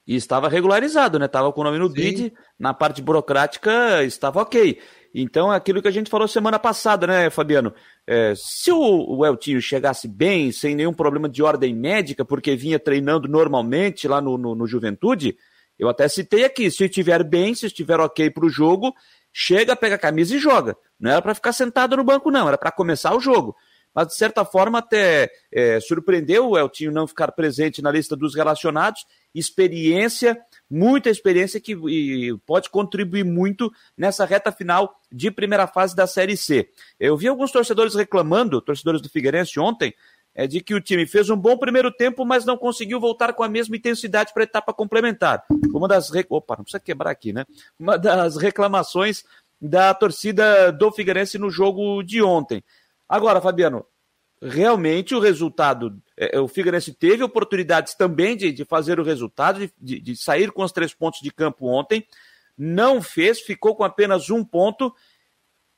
E estava regularizado, né? Estava com o nome no Sim. bid, na parte burocrática estava ok. Então, é aquilo que a gente falou semana passada, né, Fabiano? É, se o, o Eltinho chegasse bem, sem nenhum problema de ordem médica, porque vinha treinando normalmente lá no, no, no Juventude, eu até citei aqui, se estiver bem, se estiver ok para o jogo, chega, pega a camisa e joga. Não era para ficar sentado no banco, não, era para começar o jogo mas de certa forma até é, surpreendeu o Eltinho não ficar presente na lista dos relacionados. Experiência, muita experiência que pode contribuir muito nessa reta final de primeira fase da Série C. Eu vi alguns torcedores reclamando, torcedores do Figueirense ontem, é de que o time fez um bom primeiro tempo, mas não conseguiu voltar com a mesma intensidade para a etapa complementar. Uma das opa, não precisa quebrar aqui, né? Uma das reclamações da torcida do Figueirense no jogo de ontem. Agora, Fabiano, realmente o resultado. É, o Figueirense teve oportunidades também de, de fazer o resultado, de, de, sair com os três pontos de campo ontem. Não fez, ficou com apenas um ponto.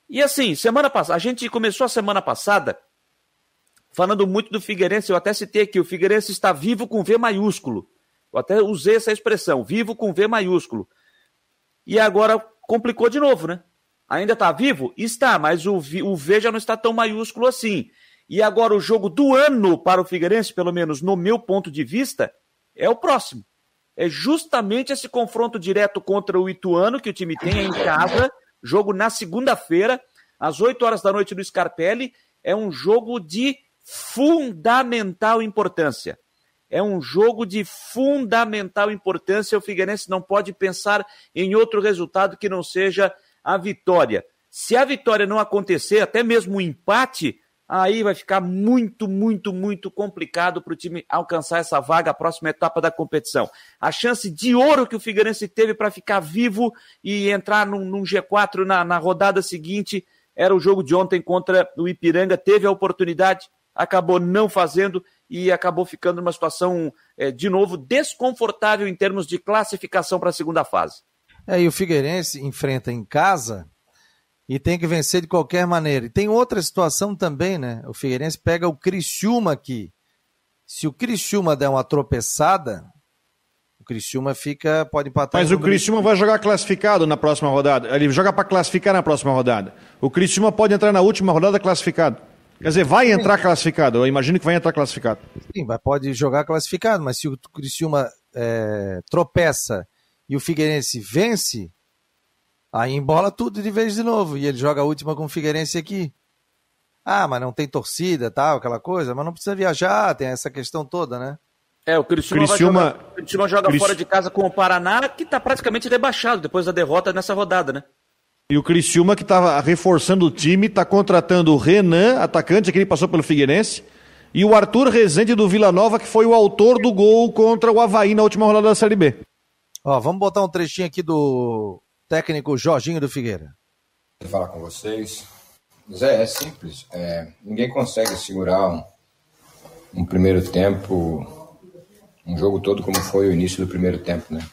E assim, semana passada, a gente começou a semana passada falando muito do Figueirense. Eu até citei aqui: o Figueirense está vivo com V maiúsculo. Eu até usei essa expressão, vivo com V maiúsculo. E agora complicou de novo, né? Ainda está vivo? Está, mas o v já não está tão maiúsculo assim. E agora o jogo do ano para o Figueirense, pelo menos no meu ponto de vista, é o próximo. É justamente esse confronto direto contra o Ituano que o time tem em casa, jogo na segunda-feira, às 8 horas da noite no Scarpelli. É um jogo de fundamental importância. É um jogo de fundamental importância. O Figueirense não pode pensar em outro resultado que não seja a vitória. Se a vitória não acontecer, até mesmo o empate, aí vai ficar muito, muito, muito complicado para o time alcançar essa vaga, a próxima etapa da competição. A chance de ouro que o Figueirense teve para ficar vivo e entrar num, num G4 na, na rodada seguinte era o jogo de ontem contra o Ipiranga. Teve a oportunidade, acabou não fazendo e acabou ficando numa situação, é, de novo, desconfortável em termos de classificação para a segunda fase. É, e o Figueirense enfrenta em casa e tem que vencer de qualquer maneira. E tem outra situação também, né? O Figueirense pega o Criciúma aqui. Se o Criciúma der uma tropeçada, o Criciúma fica, pode empatar. Mas o Criciúma vai jogar classificado na próxima rodada. Ele joga para classificar na próxima rodada. O Criciúma pode entrar na última rodada classificado. Quer dizer, vai entrar classificado. Eu imagino que vai entrar classificado. Sim, vai, pode jogar classificado, mas se o Criciúma é, tropeça e o Figueirense vence, aí embola tudo de vez de novo. E ele joga a última com o Figueirense aqui. Ah, mas não tem torcida, tal, aquela coisa, mas não precisa viajar, tem essa questão toda, né? É, o Criciúma, Criciúma... Jogar, o Criciúma joga fora de casa com o Paraná, que está praticamente rebaixado depois da derrota nessa rodada, né? E o Criciúma, que estava reforçando o time, está contratando o Renan, atacante, que ele passou pelo Figueirense, e o Arthur Rezende do Vila Nova, que foi o autor do gol contra o Havaí na última rodada da Série B. Ó, vamos botar um trechinho aqui do técnico Jorginho do Figueira. Falar com vocês. Zé, é simples. É, ninguém consegue segurar um, um primeiro tempo, um jogo todo como foi o início do primeiro tempo, né?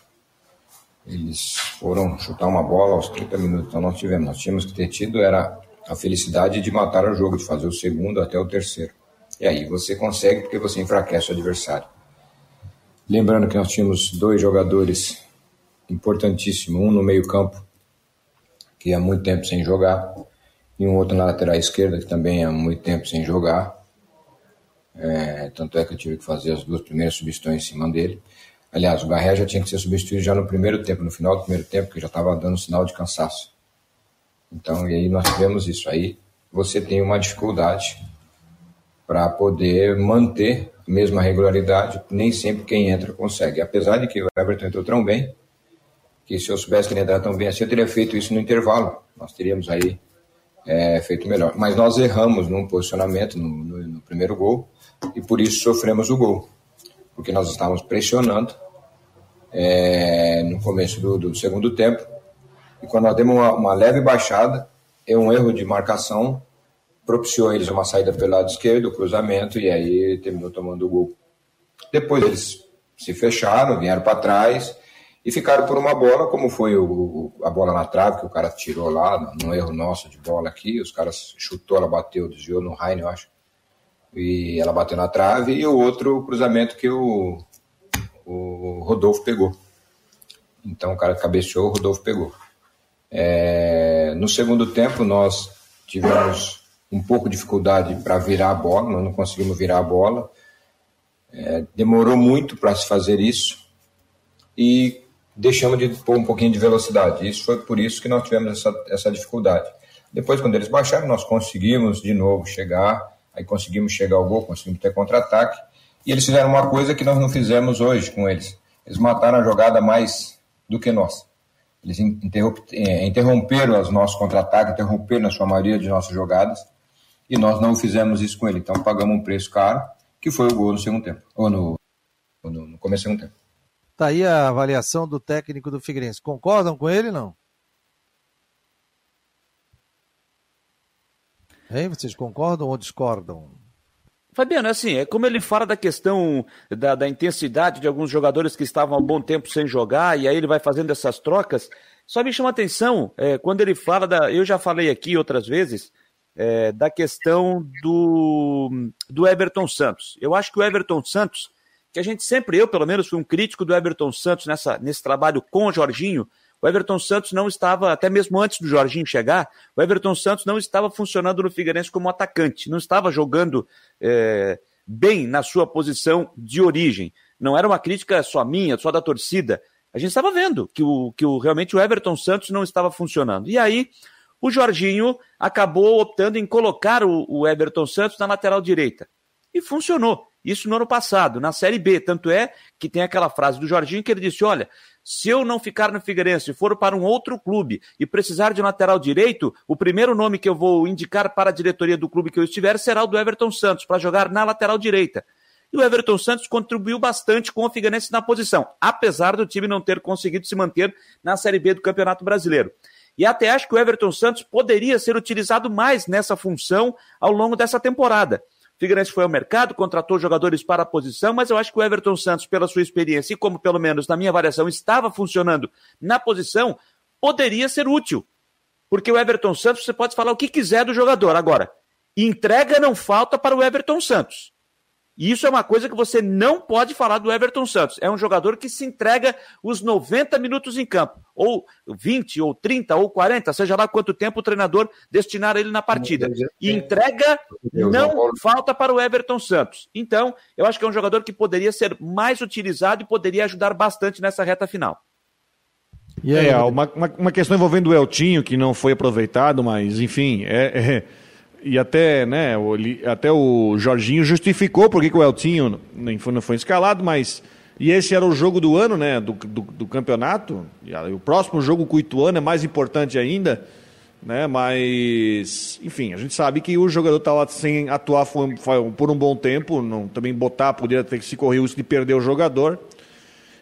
Eles foram chutar uma bola aos 30 minutos, então nós tivemos. Nós tínhamos que ter tido era a felicidade de matar o jogo, de fazer o segundo até o terceiro. E aí você consegue porque você enfraquece o adversário. Lembrando que nós tínhamos dois jogadores importantíssimos, um no meio-campo, que há muito tempo sem jogar, e um outro na lateral esquerda, que também há muito tempo sem jogar. É, tanto é que eu tive que fazer as duas primeiras substituições em cima dele. Aliás, o Garré já tinha que ser substituído já no primeiro tempo, no final do primeiro tempo, que já estava dando sinal de cansaço. Então, e aí nós tivemos isso aí. você tem uma dificuldade para poder manter a mesma regularidade. Nem sempre quem entra consegue. Apesar de que o Everton entrou tão bem, que se eu soubesse que ele entrar tão bem assim, eu teria feito isso no intervalo. Nós teríamos aí é, feito melhor. Mas nós erramos num posicionamento no, no, no, primeiro gol e por isso sofremos o gol. Porque nós estávamos pressionando é, no começo do, do, segundo tempo e quando nós demos uma, uma leve baixada, é um erro de marcação propiciou eles uma saída pelo lado esquerdo, o cruzamento, e aí terminou tomando o gol. Depois eles se fecharam, vieram para trás e ficaram por uma bola, como foi o, a bola na trave que o cara tirou lá, num erro nosso de bola aqui, os caras chutou, ela bateu, desviou no Heine, eu acho, e ela bateu na trave, e o outro cruzamento que o, o Rodolfo pegou. Então o cara cabeceou, o Rodolfo pegou. É, no segundo tempo nós tivemos um pouco de dificuldade para virar a bola, nós não conseguimos virar a bola. É, demorou muito para se fazer isso e deixamos de pôr um pouquinho de velocidade. Isso foi por isso que nós tivemos essa, essa dificuldade. Depois, quando eles baixaram, nós conseguimos de novo chegar, aí conseguimos chegar ao gol, conseguimos ter contra-ataque. E eles fizeram uma coisa que nós não fizemos hoje com eles. Eles mataram a jogada mais do que nós. Eles é, interromperam os nossos contra-ataques, interromperam na sua maioria de nossas jogadas e nós não fizemos isso com ele. Então pagamos um preço caro, que foi o gol no segundo tempo, ou no, no começo do segundo tempo. Tá aí a avaliação do técnico do Figueirense. Concordam com ele não? Hein, vocês concordam ou discordam? Fabiano, assim, é como ele fala da questão da, da, intensidade de alguns jogadores que estavam há um bom tempo sem jogar, e aí ele vai fazendo essas trocas. Só me chama atenção é, quando ele fala da. Eu já falei aqui outras vezes é, da questão do, do Everton Santos. Eu acho que o Everton Santos, que a gente sempre, eu pelo menos, fui um crítico do Everton Santos nessa, nesse trabalho com o Jorginho. O Everton Santos não estava, até mesmo antes do Jorginho chegar, o Everton Santos não estava funcionando no Figueirense como atacante, não estava jogando é, bem na sua posição de origem. Não era uma crítica só minha, só da torcida. A gente estava vendo que, o, que o, realmente o Everton Santos não estava funcionando. E aí, o Jorginho acabou optando em colocar o, o Everton Santos na lateral direita. E funcionou. Isso no ano passado, na Série B. Tanto é que tem aquela frase do Jorginho que ele disse: olha, se eu não ficar no Figueirense e for para um outro clube e precisar de um lateral direito, o primeiro nome que eu vou indicar para a diretoria do clube que eu estiver será o do Everton Santos, para jogar na lateral direita. E o Everton Santos contribuiu bastante com o Figueirense na posição, apesar do time não ter conseguido se manter na Série B do Campeonato Brasileiro. E até acho que o Everton Santos poderia ser utilizado mais nessa função ao longo dessa temporada. Figueirense foi ao mercado, contratou jogadores para a posição, mas eu acho que o Everton Santos, pela sua experiência e como pelo menos na minha avaliação estava funcionando na posição, poderia ser útil. Porque o Everton Santos, você pode falar o que quiser do jogador. Agora, entrega não falta para o Everton Santos. E isso é uma coisa que você não pode falar do Everton Santos. É um jogador que se entrega os 90 minutos em campo, ou 20, ou 30, ou 40, seja lá quanto tempo o treinador destinar ele na partida. E entrega não falta para o Everton Santos. Então, eu acho que é um jogador que poderia ser mais utilizado e poderia ajudar bastante nessa reta final. E aí, é, uma, uma, uma, questão envolvendo o Eltinho, que não foi aproveitado, mas enfim, é, é e até, né, o, até o Jorginho justificou porque que o Eltinho não foi, não foi escalado, mas. E esse era o jogo do ano, né, do, do, do campeonato. E o próximo jogo com o Ituano é mais importante ainda, né, mas. Enfim, a gente sabe que o jogador estava sem atuar foi, foi, por um bom tempo, não, também botar, poderia ter que se correr o risco de perder o jogador.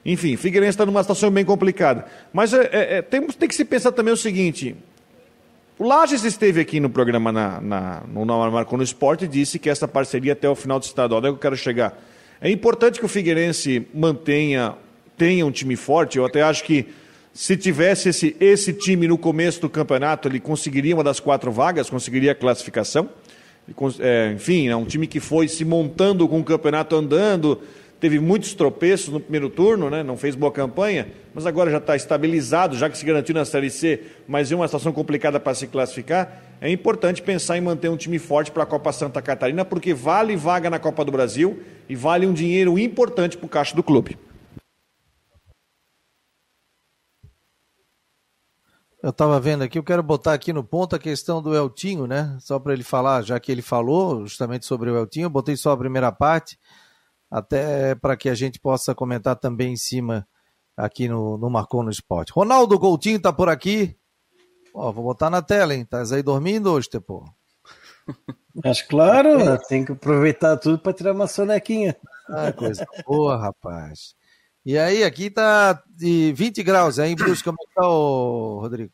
Enfim, Figueirense está numa situação bem complicada. Mas é, é, é, tem, tem que se pensar também o seguinte: o Lages esteve aqui no programa na, na, no Marcou no Esporte e disse que essa parceria até o final do estadual, onde é que eu quero chegar? É importante que o Figueirense mantenha, tenha um time forte. Eu até acho que se tivesse esse, esse time no começo do campeonato, ele conseguiria uma das quatro vagas, conseguiria a classificação. É, enfim, é um time que foi se montando com o campeonato andando, teve muitos tropeços no primeiro turno, né? não fez boa campanha, mas agora já está estabilizado, já que se garantiu na Série C, mas é uma situação complicada para se classificar. É importante pensar em manter um time forte para a Copa Santa Catarina, porque vale vaga na Copa do Brasil e vale um dinheiro importante para o caixa do clube. Eu estava vendo aqui, eu quero botar aqui no ponto a questão do Eltinho, né? Só para ele falar, já que ele falou justamente sobre o Eltinho, eu botei só a primeira parte, até para que a gente possa comentar também em cima aqui no, no Marcou no Esporte. Ronaldo Coutinho está por aqui. Ó, vou botar na tela, hein? Tá aí dormindo hoje, Tepô? Mas claro, tem que aproveitar tudo para tirar uma sonequinha. Ah, coisa boa, rapaz. E aí, aqui tá de 20 graus aí em Brusque. Como é que tá, ô, Rodrigo?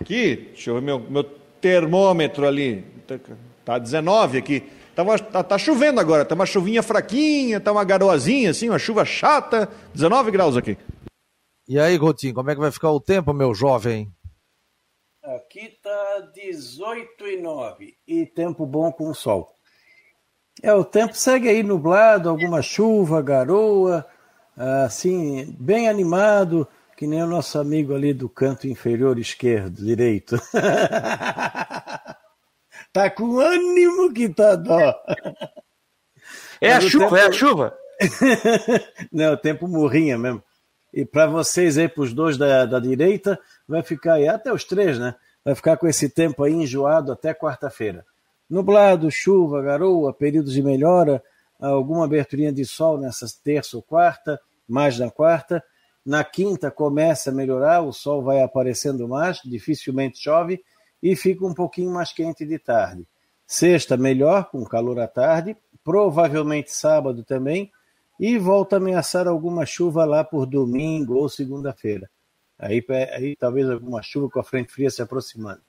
Aqui, deixa eu ver meu, meu termômetro ali. Tá 19 aqui. Tá, uma, tá, tá, chovendo agora, tá uma chuvinha fraquinha, tá uma garoazinha assim, uma chuva chata. 19 graus aqui. E aí, Gotinho, como é que vai ficar o tempo, meu jovem? Aqui tá 18 e 9 e tempo bom com sol. É, o tempo segue aí nublado, alguma chuva, garoa, assim, bem animado, que nem o nosso amigo ali do canto inferior esquerdo, direito. tá com ânimo que tá dó. É a chuva, tempo... é a chuva. Não, o tempo morrinha mesmo. E para vocês aí, para os dois da, da direita, vai ficar aí, até os três, né? Vai ficar com esse tempo aí enjoado até quarta-feira. Nublado, chuva, garoa, períodos de melhora, alguma aberturinha de sol nessa terça ou quarta, mais na quarta. Na quinta começa a melhorar, o sol vai aparecendo mais, dificilmente chove e fica um pouquinho mais quente de tarde. Sexta melhor, com calor à tarde, provavelmente sábado também, e volta a ameaçar alguma chuva lá por domingo ou segunda-feira. Aí, aí talvez alguma chuva com a frente fria se aproximando.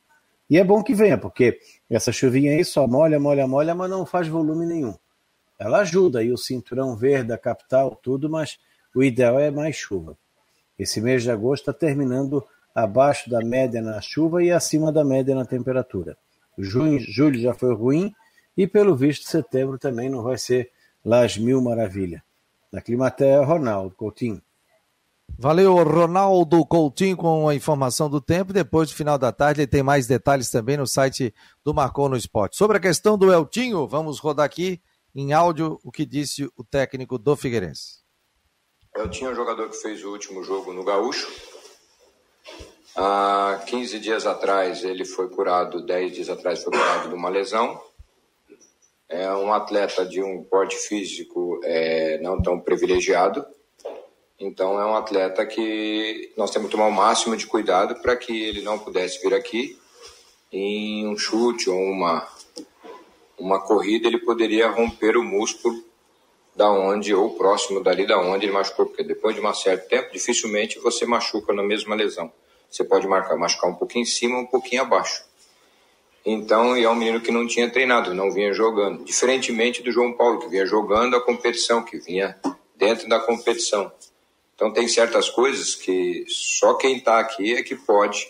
E é bom que venha, porque essa chuvinha aí só molha, molha, molha, mas não faz volume nenhum. Ela ajuda aí o cinturão verde, a capital, tudo, mas o ideal é mais chuva. Esse mês de agosto está terminando abaixo da média na chuva e acima da média na temperatura. Junho, julho já foi ruim e, pelo visto, setembro também não vai ser lá as mil maravilhas. Na Climatea, Ronaldo Coutinho. Valeu, Ronaldo Coutinho, com a informação do tempo. Depois do final da tarde, ele tem mais detalhes também no site do Marcou no Esporte. Sobre a questão do Eltinho, vamos rodar aqui em áudio o que disse o técnico do Figueirense. Eltinho é um jogador que fez o último jogo no Gaúcho. Há 15 dias atrás ele foi curado, 10 dias atrás foi curado de uma lesão. É um atleta de um porte físico é, não tão privilegiado então é um atleta que nós temos que tomar o máximo de cuidado para que ele não pudesse vir aqui em um chute ou uma uma corrida ele poderia romper o músculo da onde ou próximo dali da onde ele machucou, porque depois de um certo tempo dificilmente você machuca na mesma lesão. Você pode marcar, machucar um pouquinho em cima, um pouquinho abaixo. Então, é um menino que não tinha treinado, não vinha jogando, diferentemente do João Paulo que vinha jogando a competição, que vinha dentro da competição. Então tem certas coisas que só quem está aqui é que pode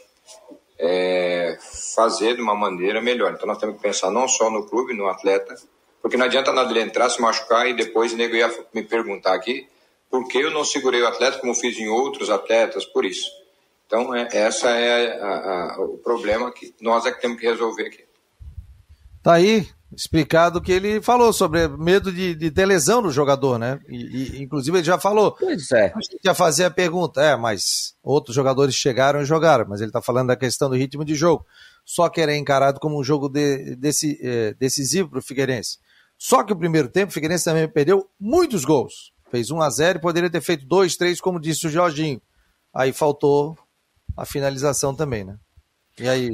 é, fazer de uma maneira melhor. Então nós temos que pensar não só no clube, no atleta, porque não adianta nada ele entrar, se machucar e depois o nego ia me perguntar aqui por que eu não segurei o atleta como fiz em outros atletas, por isso. Então é, essa é a, a, o problema que nós é que temos que resolver aqui. Tá aí, explicado que ele falou sobre medo de, de ter lesão no jogador, né? E, e, inclusive ele já falou. Pois é. A gente já fazia a pergunta, é, mas outros jogadores chegaram e jogaram, mas ele está falando da questão do ritmo de jogo. Só que era encarado como um jogo de, desse, é, decisivo para o Figueirense. Só que o primeiro tempo o Figueirense também perdeu muitos gols. Fez 1 a 0 e poderia ter feito 2, 3, como disse o Jorginho. Aí faltou a finalização também, né? E aí,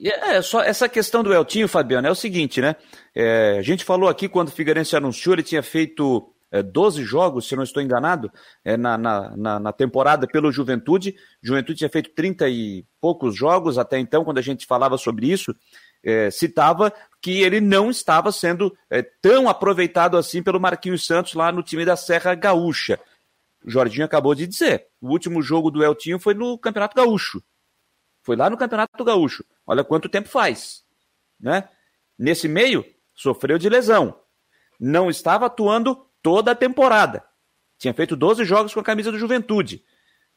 É, só essa questão do Eltinho, Fabiano, é o seguinte, né? É, a gente falou aqui quando o Figueirense anunciou, ele tinha feito é, 12 jogos, se não estou enganado, é, na, na, na, temporada pelo Juventude. Juventude tinha feito 30 e poucos jogos até então, quando a gente falava sobre isso, é, citava que ele não estava sendo é, tão aproveitado assim pelo Marquinhos Santos lá no time da Serra Gaúcha. O Jorginho acabou de dizer, o último jogo do Eltinho foi no Campeonato Gaúcho. Foi lá no Campeonato Gaúcho. Olha quanto tempo faz. Né? Nesse meio, sofreu de lesão. Não estava atuando toda a temporada. Tinha feito 12 jogos com a camisa do Juventude.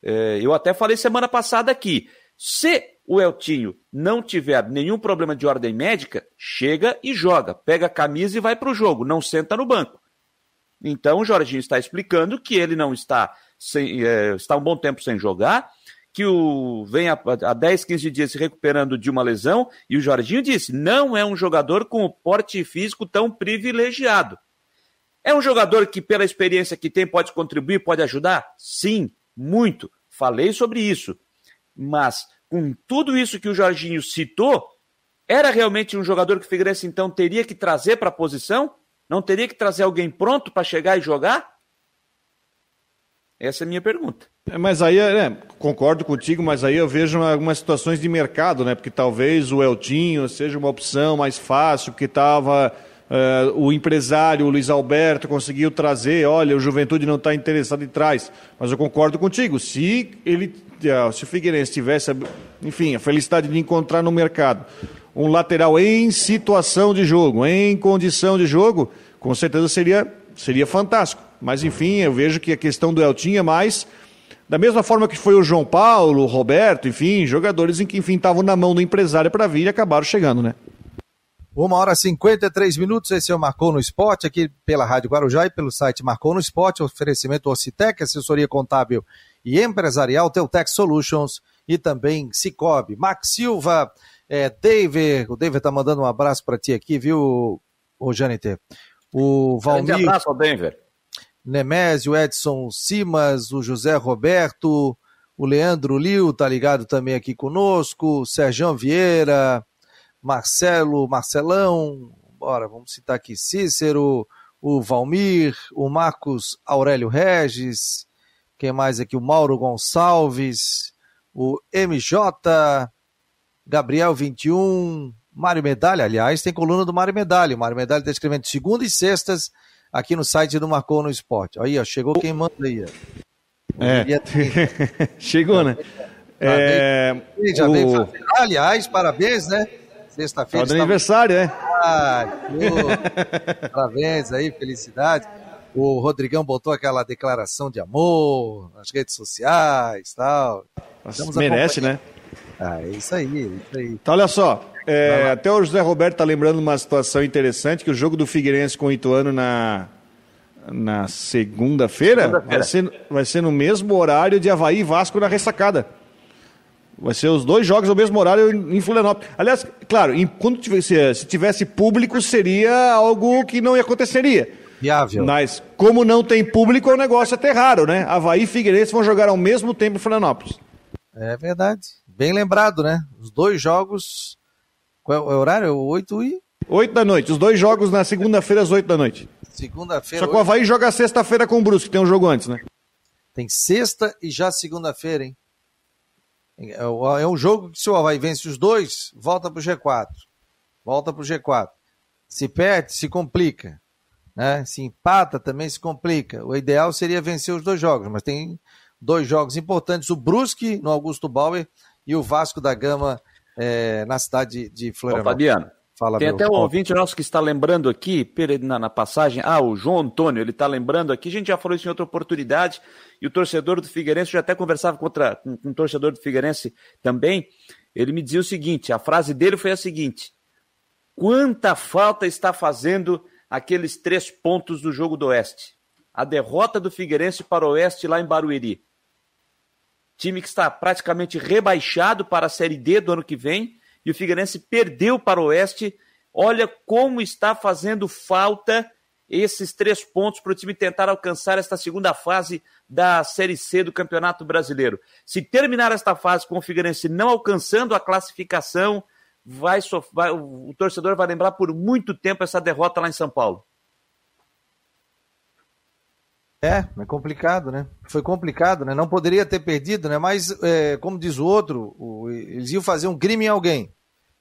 É, eu até falei semana passada aqui. Se o Eltinho não tiver nenhum problema de ordem médica, chega e joga. Pega a camisa e vai para o jogo. Não senta no banco. Então o Jorginho está explicando que ele não está, sem, é, está um bom tempo sem jogar que o vem há, há 10, 15 dias se recuperando de uma lesão, e o Jorginho disse: não é um jogador com o porte físico tão privilegiado. É um jogador que, pela experiência que tem, pode contribuir, pode ajudar? Sim, muito. Falei sobre isso. Mas, com tudo isso que o Jorginho citou, era realmente um jogador que o Figueirense, então, teria que trazer para a posição? Não teria que trazer alguém pronto para chegar e jogar? Essa é a minha pergunta. É, mas aí, é, concordo contigo, mas aí eu vejo algumas situações de mercado, né? Porque talvez o Eltinho seja uma opção mais fácil, que estava Uh, o empresário, o Luiz Alberto, conseguiu trazer, olha, o Juventude não está interessado em trás. Mas eu concordo contigo, se ele, uh, se o Figueirense tivesse, enfim, a felicidade de encontrar no mercado um lateral em situação de jogo, em condição de jogo, com certeza seria, seria fantástico. Mas enfim, eu vejo que a questão do Eltinho é mais da mesma forma que foi o João Paulo, o Roberto, enfim, jogadores em que enfim estavam na mão do empresário para vir e acabaram chegando, né? Uma hora e 53 minutos, esse é o Marcou no Esporte, aqui pela Rádio Guarujá e pelo site Marcou no Esporte, oferecimento Ocitec, assessoria contábil e empresarial, Teutec Solutions e também Cicobi. Max Silva, é, David, o David tá mandando um abraço para ti aqui, viu, o Janiter? O Valmir... Grande abraço ao Denver. Nemésio, Edson Simas, o José Roberto, o Leandro Liu tá ligado também aqui conosco, o Sérgio Vieira, Marcelo, Marcelão, bora, vamos citar aqui Cícero, o Valmir, o Marcos Aurélio Regis, quem mais aqui? O Mauro Gonçalves, o MJ, Gabriel 21, Mário Medalha, aliás, tem coluna do Mário Medalha. O Mário Medalha está escrevendo segunda e sextas aqui no site do Marcou no Esporte. Aí, ó, chegou quem manda aí. Ó. É. chegou, né? É, veio o... Aliás, parabéns, né? Sexta-feira. Está... aniversário, é? Ah, Parabéns aí, felicidade. O Rodrigão botou aquela declaração de amor nas redes sociais tal. Merece, né? Ah, é isso aí, é isso aí. Então, olha só, é, até o José Roberto tá lembrando uma situação interessante, que o jogo do Figueirense com o Ituano na, na segunda-feira segunda vai, ser, vai ser no mesmo horário de Havaí e Vasco na ressacada. Vai ser os dois jogos ao mesmo horário em Florianópolis. Aliás, claro, quando tivesse, se tivesse público, seria algo que não aconteceria. Viável. Mas, como não tem público, é um negócio até raro, né? Havaí e Figueirense vão jogar ao mesmo tempo em Florianópolis. É verdade. Bem lembrado, né? Os dois jogos. Qual é o horário? Oito e. Oito da noite. Os dois jogos na segunda-feira às oito da noite. Segunda-feira. Só que o Havaí joga sexta-feira com o Brusque, tem um jogo antes, né? Tem sexta e já segunda-feira, hein? É, é um jogo que se o Havaí vence os dois, volta para o G4. Volta para o G4. Se perde, se complica. Né? Se empata, também se complica. O ideal seria vencer os dois jogos, mas tem dois jogos importantes: o Brusque no Augusto Bauer e o Vasco da Gama é, na cidade de Florianópolis. Fabiano, Fala, Tem até um ouvinte nosso que está lembrando aqui, na, na passagem, ah, o João Antônio, ele está lembrando aqui, a gente já falou isso em outra oportunidade, e o torcedor do Figueirense, eu já até conversava com, outra, com um torcedor do Figueirense também, ele me dizia o seguinte, a frase dele foi a seguinte, quanta falta está fazendo aqueles três pontos do jogo do Oeste? A derrota do Figueirense para o Oeste lá em Barueri. Time que está praticamente rebaixado para a Série D do ano que vem, e o Figueirense perdeu para o Oeste. Olha como está fazendo falta esses três pontos para o time tentar alcançar esta segunda fase da Série C do Campeonato Brasileiro. Se terminar esta fase com o Figueirense não alcançando a classificação, vai, vai, o torcedor vai lembrar por muito tempo essa derrota lá em São Paulo. É, é complicado, né? Foi complicado, né? Não poderia ter perdido, né? Mas, é, como diz o outro, o, eles iam fazer um crime em alguém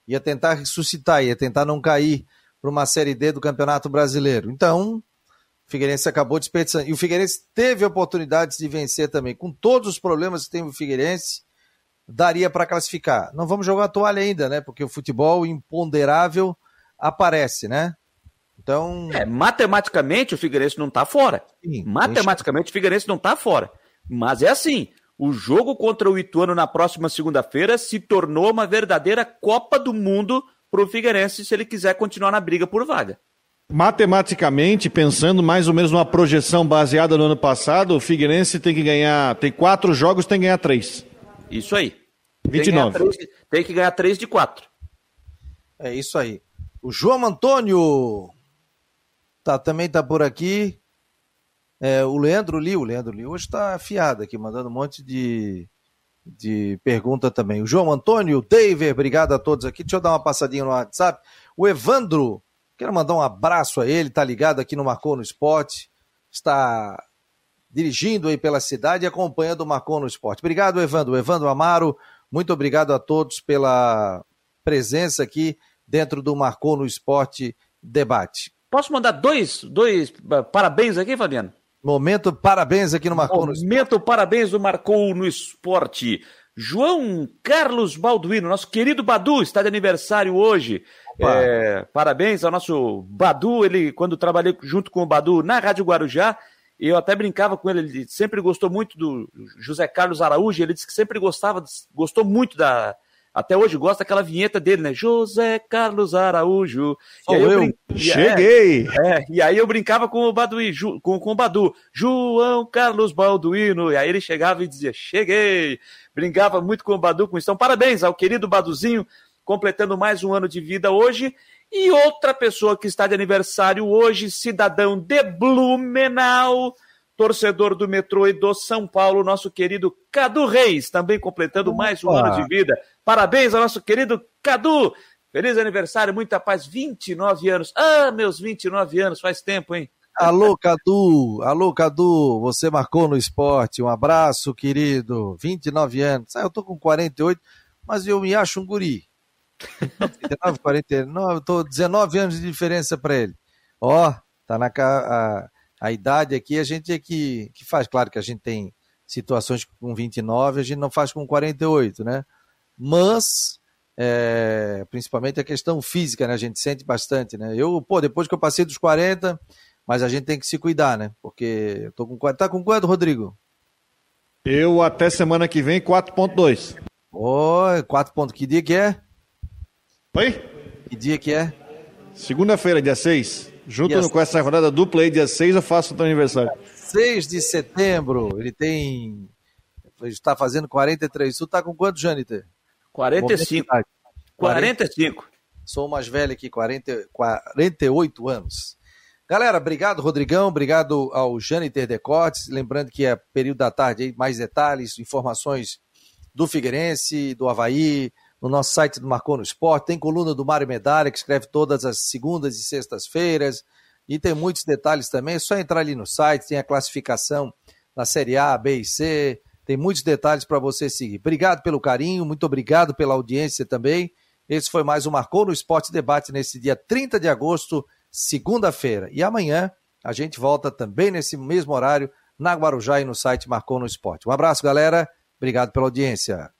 ia tentar ressuscitar, ia tentar não cair para uma Série D do Campeonato Brasileiro. Então, o Figueirense acabou desperdiçando. E o Figueirense teve oportunidades de vencer também. Com todos os problemas que tem o Figueirense, daria para classificar. Não vamos jogar a toalha ainda, né? Porque o futebol imponderável aparece, né? Então. É, matematicamente o Figueirense não está fora. Sim, matematicamente o Figueirense não está fora. Mas é assim: o jogo contra o Ituano na próxima segunda-feira se tornou uma verdadeira Copa do Mundo para o Figueirense se ele quiser continuar na briga por vaga. Matematicamente, pensando mais ou menos numa projeção baseada no ano passado, o Figueirense tem que ganhar, tem quatro jogos, tem que ganhar três. Isso aí. 29. Tem que, ganhar 3, tem que ganhar 3 de 4. É isso aí. O João Antônio tá, também tá por aqui. É, o Leandro Li, o Leandro Li hoje está afiado aqui, mandando um monte de, de pergunta também. O João Antônio, o David, obrigado a todos aqui. Deixa eu dar uma passadinha no WhatsApp. O Evandro, quero mandar um abraço a ele, tá ligado aqui no Marcou no Esporte, está dirigindo aí pela cidade e acompanhando o Marcou no Esporte. Obrigado, Evandro. Evandro Amaro, muito obrigado a todos pela presença aqui dentro do Marcou no Esporte debate. Posso mandar dois, dois uh, parabéns aqui, Fabiano? Momento parabéns aqui no Marcou no Esporte. Momento parabéns do Marcou no Esporte. João Carlos Balduino, nosso querido Badu, está de aniversário hoje. É, parabéns ao nosso Badu, ele, quando trabalhei junto com o Badu na Rádio Guarujá, eu até brincava com ele, ele sempre gostou muito do José Carlos Araújo, ele disse que sempre gostava, gostou muito da, até hoje gosta daquela vinheta dele, né? José Carlos Araújo. Sou eu, eu brin... cheguei! É, é, e aí eu brincava com o Baduí, Ju, com, com o Badu, João Carlos Balduino, e aí ele chegava e dizia, cheguei! Brincava muito com o Badu, com isso. Então, parabéns ao querido Baduzinho, completando mais um ano de vida hoje. E outra pessoa que está de aniversário hoje, cidadão de Blumenau, torcedor do metrô e do São Paulo, nosso querido Cadu Reis, também completando Opa. mais um ano de vida. Parabéns ao nosso querido Cadu! Feliz aniversário, muita paz, 29 anos. Ah, meus 29 anos, faz tempo, hein? Alô, Cadu! Alô, Cadu! Você marcou no esporte. Um abraço, querido. 29 anos. Ah, eu tô com 48, mas eu me acho um guri. 39, 49, eu tô 19 anos de diferença para ele. Ó, tá na a, a idade aqui, a gente é que, que faz. Claro que a gente tem situações com 29, a gente não faz com 48, né? Mas, é, principalmente a questão física, né? A gente sente bastante, né? Eu, pô, depois que eu passei dos 40, mas a gente tem que se cuidar, né? Porque eu tô com 40. Tá com quanto, Rodrigo? Eu até semana que vem, 4.2. Oi, 4 pontos. Que dia que é? Oi? Que dia que é? Segunda-feira, dia 6. Junto com essa rodada dupla aí, dia 6, eu faço o teu aniversário. 6 de setembro, ele tem. Está fazendo 43. Tu tá com quanto, Jâniter? 45. 45. Sou mais velho aqui, 40, 48 anos. Galera, obrigado, Rodrigão. Obrigado ao Jâniter Decotes. Lembrando que é período da tarde aí, mais detalhes, informações do Figueirense, do Havaí, no nosso site do Marcou no Esporte. Tem coluna do Mário Medalha, que escreve todas as segundas e sextas-feiras. E tem muitos detalhes também. É só entrar ali no site, tem a classificação na Série A, B e C. Tem muitos detalhes para você seguir. Obrigado pelo carinho, muito obrigado pela audiência também. Esse foi mais um Marcou no Esporte Debate nesse dia 30 de agosto, segunda-feira. E amanhã a gente volta também nesse mesmo horário na Guarujá e no site Marcou no Esporte. Um abraço, galera. Obrigado pela audiência.